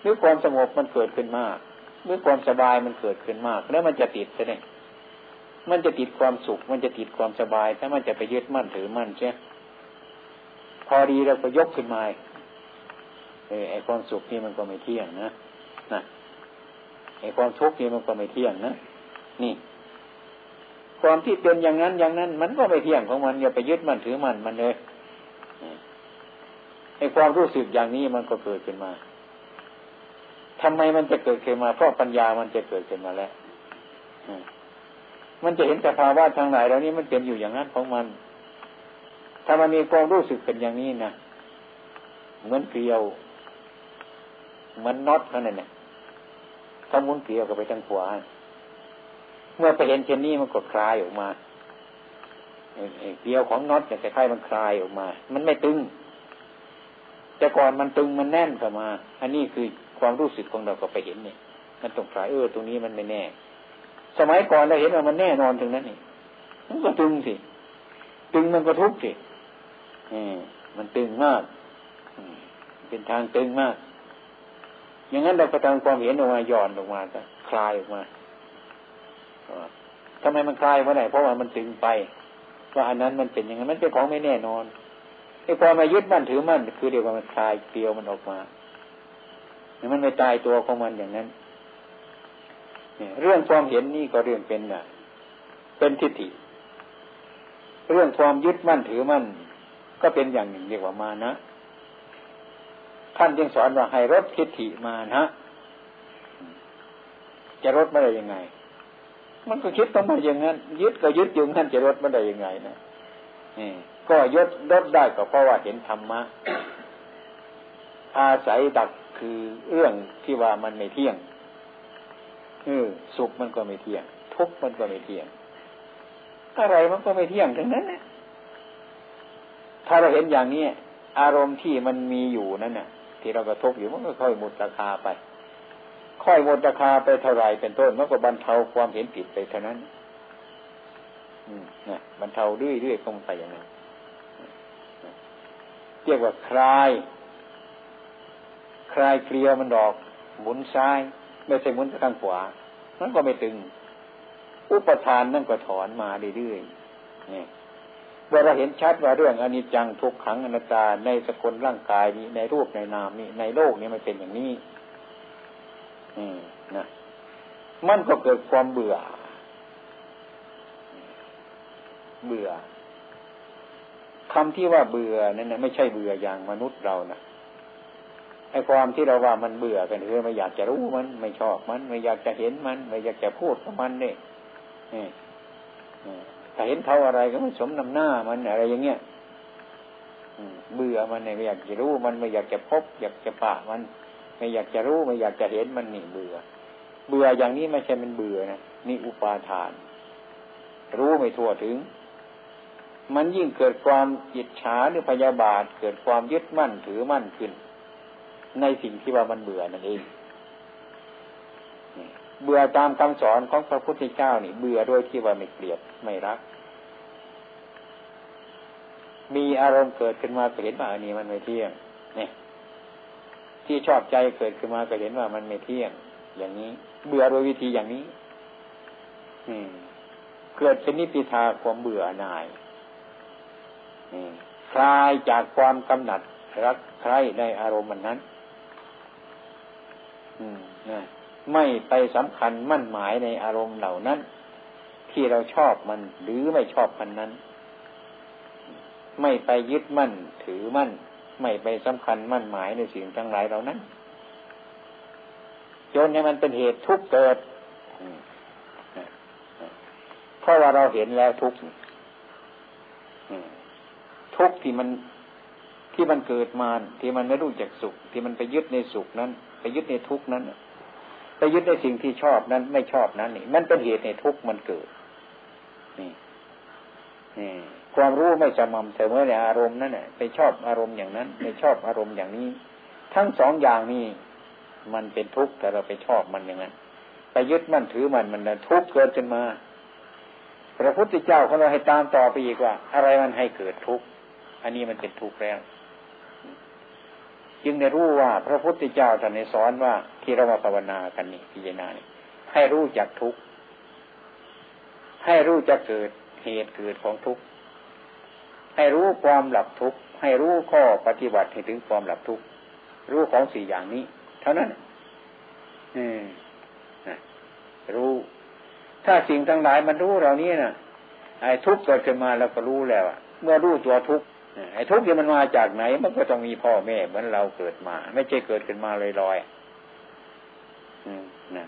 หรือความสงบมันเกิดขึ้นมากหรือความสบายมันเกิดขึ้นมาก แล้วมันจะติดใช่ไหมมันจะติดความสุข มันจะติดความสบาย ถ้ามันจะไปยึดมั่นถือมั่นใช่พอดีเราก็ยกขึ้นมาเออไอความสุขนี่มันก็ไม่เที่ยงนะนะไอ้ความทุกข์นี่มันก็ไม่เที่ยงนะนี่ ความที่เป็นอย่างนั้นอย่างนั้น มันก็ไม่เที่ยงของมันอย่าไปยึดมันถือมันมันเลยไอ้ความรู้สึกอย่างนี้มันก็เกิดขึ้นมาทำไมมันจะเกิดขึ้นมา เพราะปัญญามันจะเกิดขึ้นมาแล้วมันจะเห็นสภาวะทางไหนแล้วนี้มันเป็นอยู่อย่างนั้นของมัน ถ้ามันมีความรู้สึกเป็นอย่างนี้นะเหมือนเกลียว เหมือนน็อตนั่นแหละถ้ามุนเกลียวก็ไปทางขวา เมื่อไปเห็นเช่นนี้มันก็คลายออกมาเกลียวของน็อตเนี่ยคล้ายๆมันคลายออกมา มันไม่ตึง แต่ก่อนมันตึงมันแน่นเข้ามา อันนี้คือความรู้สึกของเราก็ไปเห็นเนี่ย มันต้องคลายเออตรงนี้มันไม่แน่ สมัยก่อนเราเห็นว่ามันแน่นอนถึงนั้นนี่มันก็ตึงสิ ตึงมันก็ทุกข์สิมันตึงมาก เป็นทางตึงมาก อย่างนั้นเราก็ทำความเห็นออกมาย่อนออกมาคลายออกมา ทำไมมันคลายเพราะไหนเพราะว่ามันตึงไปว่าอันนั้นมันเป็นอย่างนั้นมันเป็นของไม่แน่นอนไอ้พอมายึดมั่นถือมั่นคือเดียวกับมันคลายเกลียวมันออกมาเนี่ยมันไม่ตายตัวของมันอย่างนั้นเนี่ยเรื่องความเห็นนี่ก็เรื่องเป็นอะ เป็นทิฏฐิ เรื่องความยึดมั่นถือมั่น ก็เป็นอย่างหนึ่งเรียกว่ามานะท่านจึงสอนว่าให้ลดทิฏฐิมานะจะลดไม่ได้ยังไง มันก็คิดต้องมาอย่างนั้นยึดก็ยึดอยู่งั้นจะลดไม่ได้ยังไงนะนี่ก็ยดลดได้ก็เพราะว่าเห็นธรรมะอาศัยดักคือเรื่องที่ว่ามันไม่เที่ยงเออสุขมันก็ไม่เที่ยง ทุกข์มันก็ไม่เที่ยง อะไรมันก็ไม่เที่ยงทั้งนั้นนะถ้าเราเห็นอย่างนี้อารมณ์ที่มันมีอยู่นั่นน่ะ ที่เรากระทบอยู่มันก็ค่อยหมดราคาไป ค่อยหมดราคาไปเท่าไรเป็นต้นมันก็บรรเทาความเห็นผิดไปเท่านั้นอืมนะบรรเทาเรื่อยๆคงไปอย่างนั้นเรียกว่าคลาย คลายเกลียวมันดอก หมุนซ้าย ไม่ใช่หมุนข้างขวามันก็ไม่ตึง อุปทานนั่นก็ถอนมาเรื่อยๆเนี่ยเมื่อเราเห็นชัดว่าเรื่องอนิจจังทุกขังอนัตตาในสกุลร่างกายนี้ในรูปในนามนี้ในโลกนี้มันเป็นอย่างนี้ อืมนะมันก็เกิดความเบื่อ เบื่อคำที่ว่าเบื่อนั่นนะไม่ใช่เบื่ออย่างมนุษย์เรานะไอ้ความที่เราว่ามันเบื่อกันคือไม่อยากจะรู้มัน ไม่ชอบมัน ไม่อยากจะเห็นมัน ไม่อยากจะพูดกับมันเนี่ยถ้าเห็นเขาอะไรก็ไม่สมนำหน้ามันอะไรอย่างเงี้ยเบื่อมันเนี่ยไม่อยากจะรู้มันไม่อยากจะพบ อยากจะปะมัน ไม่อยากจะรู้ไม่อยากจะเห็นมันนี่เบื่อ เบื่ออย่างนี้ไม่ใช่มันเบื่อนะนี่อุปาทาน รู้ไม่ทั่วถึง มันยิ่งเกิดความอิจฉาหรือพยาบาท เกิดความยึดมั่นถือมั่นขึ้น ในสิ่งที่ว่ามันเบื่อนั่นเองเบื่อตามคำสอนของพระพุทธเจ้านี่ เบื่อโดยที่ว่าไม่เกลียดไม่รัก มีอารมณ์เกิดขึ้นมาเห็นว่าอันนี้มันไม่เที่ยงเนี่ย ที่ชอบใจเกิดขึ้นมาก็เห็นว่ามันไม่เที่ยง อย่างนี้ เบื่อโดยวิธีอย่างนี้อืมเกิดเป็นนิพิทาความเบื่อหน่ายคลายจากความกำหนัดรักใครในอารมณ์นนั้นอืมนะไม่ไปสำคัญมั่นหมายในอารมณ์เหล่านั้น ที่เราชอบมันหรือไม่ชอบมันนั้น ไม่ไปยึดมั่นถือมั่น ไม่ไปสำคัญมั่นหมายในสิ่งทั้งหลายเหล่านั้นจนให้มันเป็นเหตุทุกเกิดเพราะว่าเราเห็นแล้วทุกทุกที่มันที่มันเกิดมาที่มันไม่รู้จักสุข ที่มันไปยึดในสุขนั้น ไปยึดในทุกนั้นไปยึดในสิ่งที่ชอบนั้น ไม่ชอบนั้นนี่มันเป็นเหตุในทุกมันเกิด นี่นี่ ความรู้ไม่สม่ำเสมอในอารมณ์นั้นเนี่ยไปชอบอารมณ์อย่างนั้นไม่ชอบอารมณ์อย่างนี้ ทั้งสองอย่างนี้มันเป็นทุกข์แต่เราไปชอบมันอย่างนั้นไปยึดมั่นถือมันมันทุกข์เกิดขึ้นมา พระพุทธเจ้าของเราให้ตามต่อไปอีกว่า อะไรมันให้เกิดทุกข์อันนี้มันเป็นทุกข์แล้ว จึงได้รู้ว่าพระพุทธเจ้าท่านสอนว่าที่เรามาภาวนากันนี่พิจารณาให้รู้จักทุกข์ให้รู้จักเกิดเหตุเกิดของทุกข์ ให้รู้ความหลับทุกข์ให้รู้ข้อปฏิบัติให้ถึงความหลับทุกข์รู้ของสี่อย่างนี้ เท่านั้นอืมรู้ ถ้าสิ่งทั้งหลายมันรู้เรานี้นะไอ้ทุกข์เกิดขึ้นมาเราก็รู้แล้วเมื่อรู้ตัวทุกข์ไอ้ทุกข์ที่ยมันมาจากไหน มันก็ต้องมีพ่อแม่เหมือนเราเกิดมา ไม่ใช่เกิดขึ้นมาลอยๆนะ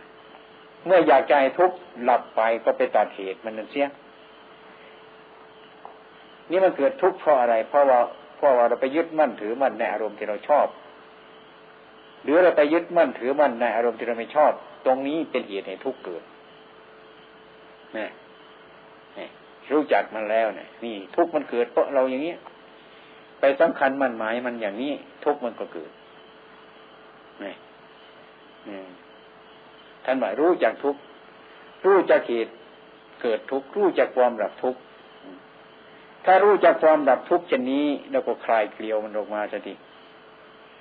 เมื่ออยากใจทุกข์หลับไปก็ไปตัดเหตุมันนั่นเสีย นี่มันเกิดทุกข์เพราะอะไร เพราะว่าเพราะว่าเราไปยึดมั่นถือมั่นในอารมณ์ที่เราชอบ หรือเราไปยึดมั่นถือมั่นในอารมณ์ที่เราไม่ชอบ ตรงนี้เป็นเหตุให้ทุกข์เกิดนี่รู้จักมันแล้วเนี่ยนี่ ทุกข์มันเกิดเพราะเราอย่างนี้ไปสำคัญมันหมายมันอย่างนี้ ทุกข์มันก็เกิดนี่ท่านหมายรู้จักทุกข์รู้จักเหตุเกิดทุกข์รู้จักความหลับทุกข์ ถ้ารู้จักความดับทุกข์ชนนี้ แล้วก็คลายเกลียวมันออกมาสติ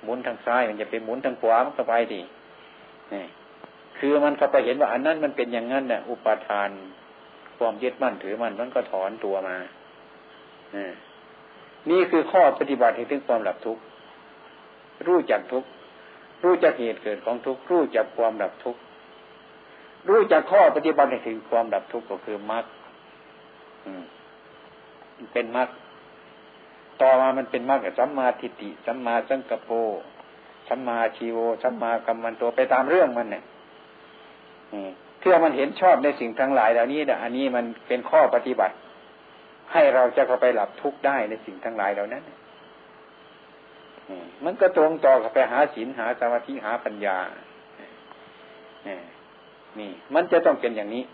หมุนทางซ้ายมันจะไปหมุนทางขวามันก็ไปดินี่คือมันก็ไปเห็นว่าอันนั้นมันเป็นอย่างนั้นเนี่ยอุปาทาน ความยึดมั่นถือมันมันก็ถอนตัวมานี่คือข้อปฏิบัติให้ถึงความดับทุกข์รู้จักทุกข์รู้จักเหตุเกิดของทุกข์รู้จักความดับทุกข์รู้จักข้อปฏิบัติให้ถึงความดับทุกข์ก็คือมรรค เป็นมรรคต่อมามันเป็นมรรคสัมมาทิฏฐิสัมมาสังกปรสัมมาชีโวสัมมากัมมันโตไปตามเรื่องมันเนี่ยเพื่อมันเห็นชอบในสิ่งทั้งหลายเหล่านี้นะอันนี้มันเป็นข้อปฏิบัติ ให้เราจะเข้าไปหลับทุกข์ได้ในสิ่งทั้งหลายเหล่านั้นมันก็ตรงต่อกับไปหาศีลหาสมาธิหาปัญญานี่ มันจะต้องเป็นอย่างนี้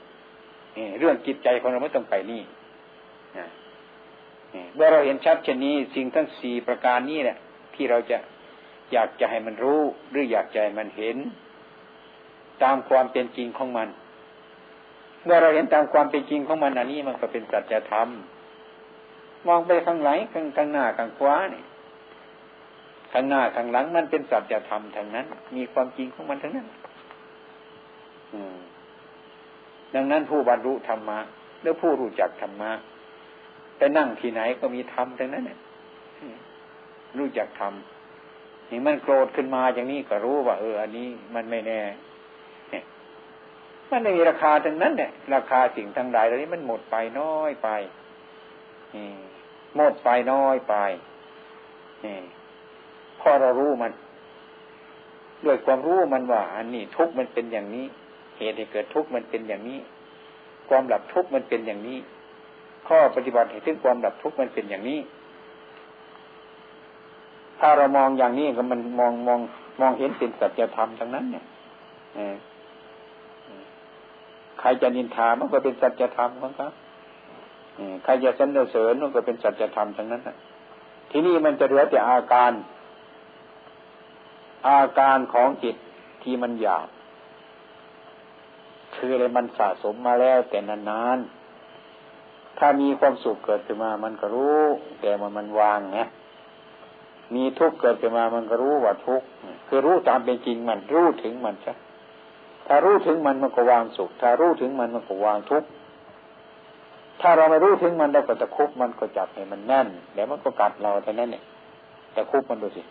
เรื่องจิตใจของเราไม่ต้องไปนี่ เมื่อเราเห็นชัดเช่นนี้ สิ่งทั้งสี่ประการนี้เนี่ยที่เราจะอยากจะให้มันรู้ หรืออยากจะให้มันเห็น ตามความเป็นจริงของมัน เมื่อเราเห็นตามความเป็นจริงของมันอันนี้มันก็เป็นสัจธรรมมองไปข้างไหนข้างข้างหน้าข้างขวาเนี่ยข้างหน้าข้างหลังมันเป็นสัจธรรมทั้งนั้น มีความจริงของมันทั้งนั้นดังนั้นผู้บรรลุธรรมะหรือผู้รู้จักธรรมะ ไปนั่งที่ไหนก็มีธรรมทั้งนั้นเนี่ยรู้จักธรรมนี่มันโกรธขึ้นมาอย่างนี้ก็รู้ว่า เออ อันนี้มันไม่แน่เนี่ยมันไม่มีราคาทั้งนั้นเนี่ยราคาสิ่งทั้งหลายเหล่านี้มันหมดไปน้อยไปหมดไปน้อยไปพอเรารู้มัน ด้วยความรู้มันว่า อันนี้ทุกมันเป็นอย่างนี้ เหตุให้เกิดทุกมันเป็นอย่างนี้ ความหลับทุกมันเป็นอย่างนี้ ข้อปฏิบัติให้ถึงความดับทุกข์มันเป็นอย่างนี้ ถ้าเรามองอย่างนี้ก็มันมองมองมองเห็นเป็นสัจธรรมทั้งนั้น เนี่ยใครจะนินทามันก็เป็นสัจธรรมของเขาใครจะสรรเสริญมันก็เป็นสัจธรรมทั้งนั้นที่นี้มันจะเหลือแต่อาการ อาการของจิตที่มันหยาบคืออะไรมันสะสมมาแล้วแต่นานๆ ถ้ามีความสุขเกิดขึ้นมา มันก็รู้แต่มันมันวางไงมีทุกข์เกิดขึ้นมา มันก็รู้ว่าทุกข์คือรู้ตามเป็นจริงมันรู้ถึงมันซะถ้ารู้ถึงมันมันก็วางสุข ถ้ารู้ถึงมันมันก็วางทุกข์ถ้าเราไม่รู้ถึงมันเราก็จะคุบมันก็จับให้มันแน่นแล้วมันก็กัดเราเท่านั้นเนี่ยแต่คุบมันดูสิ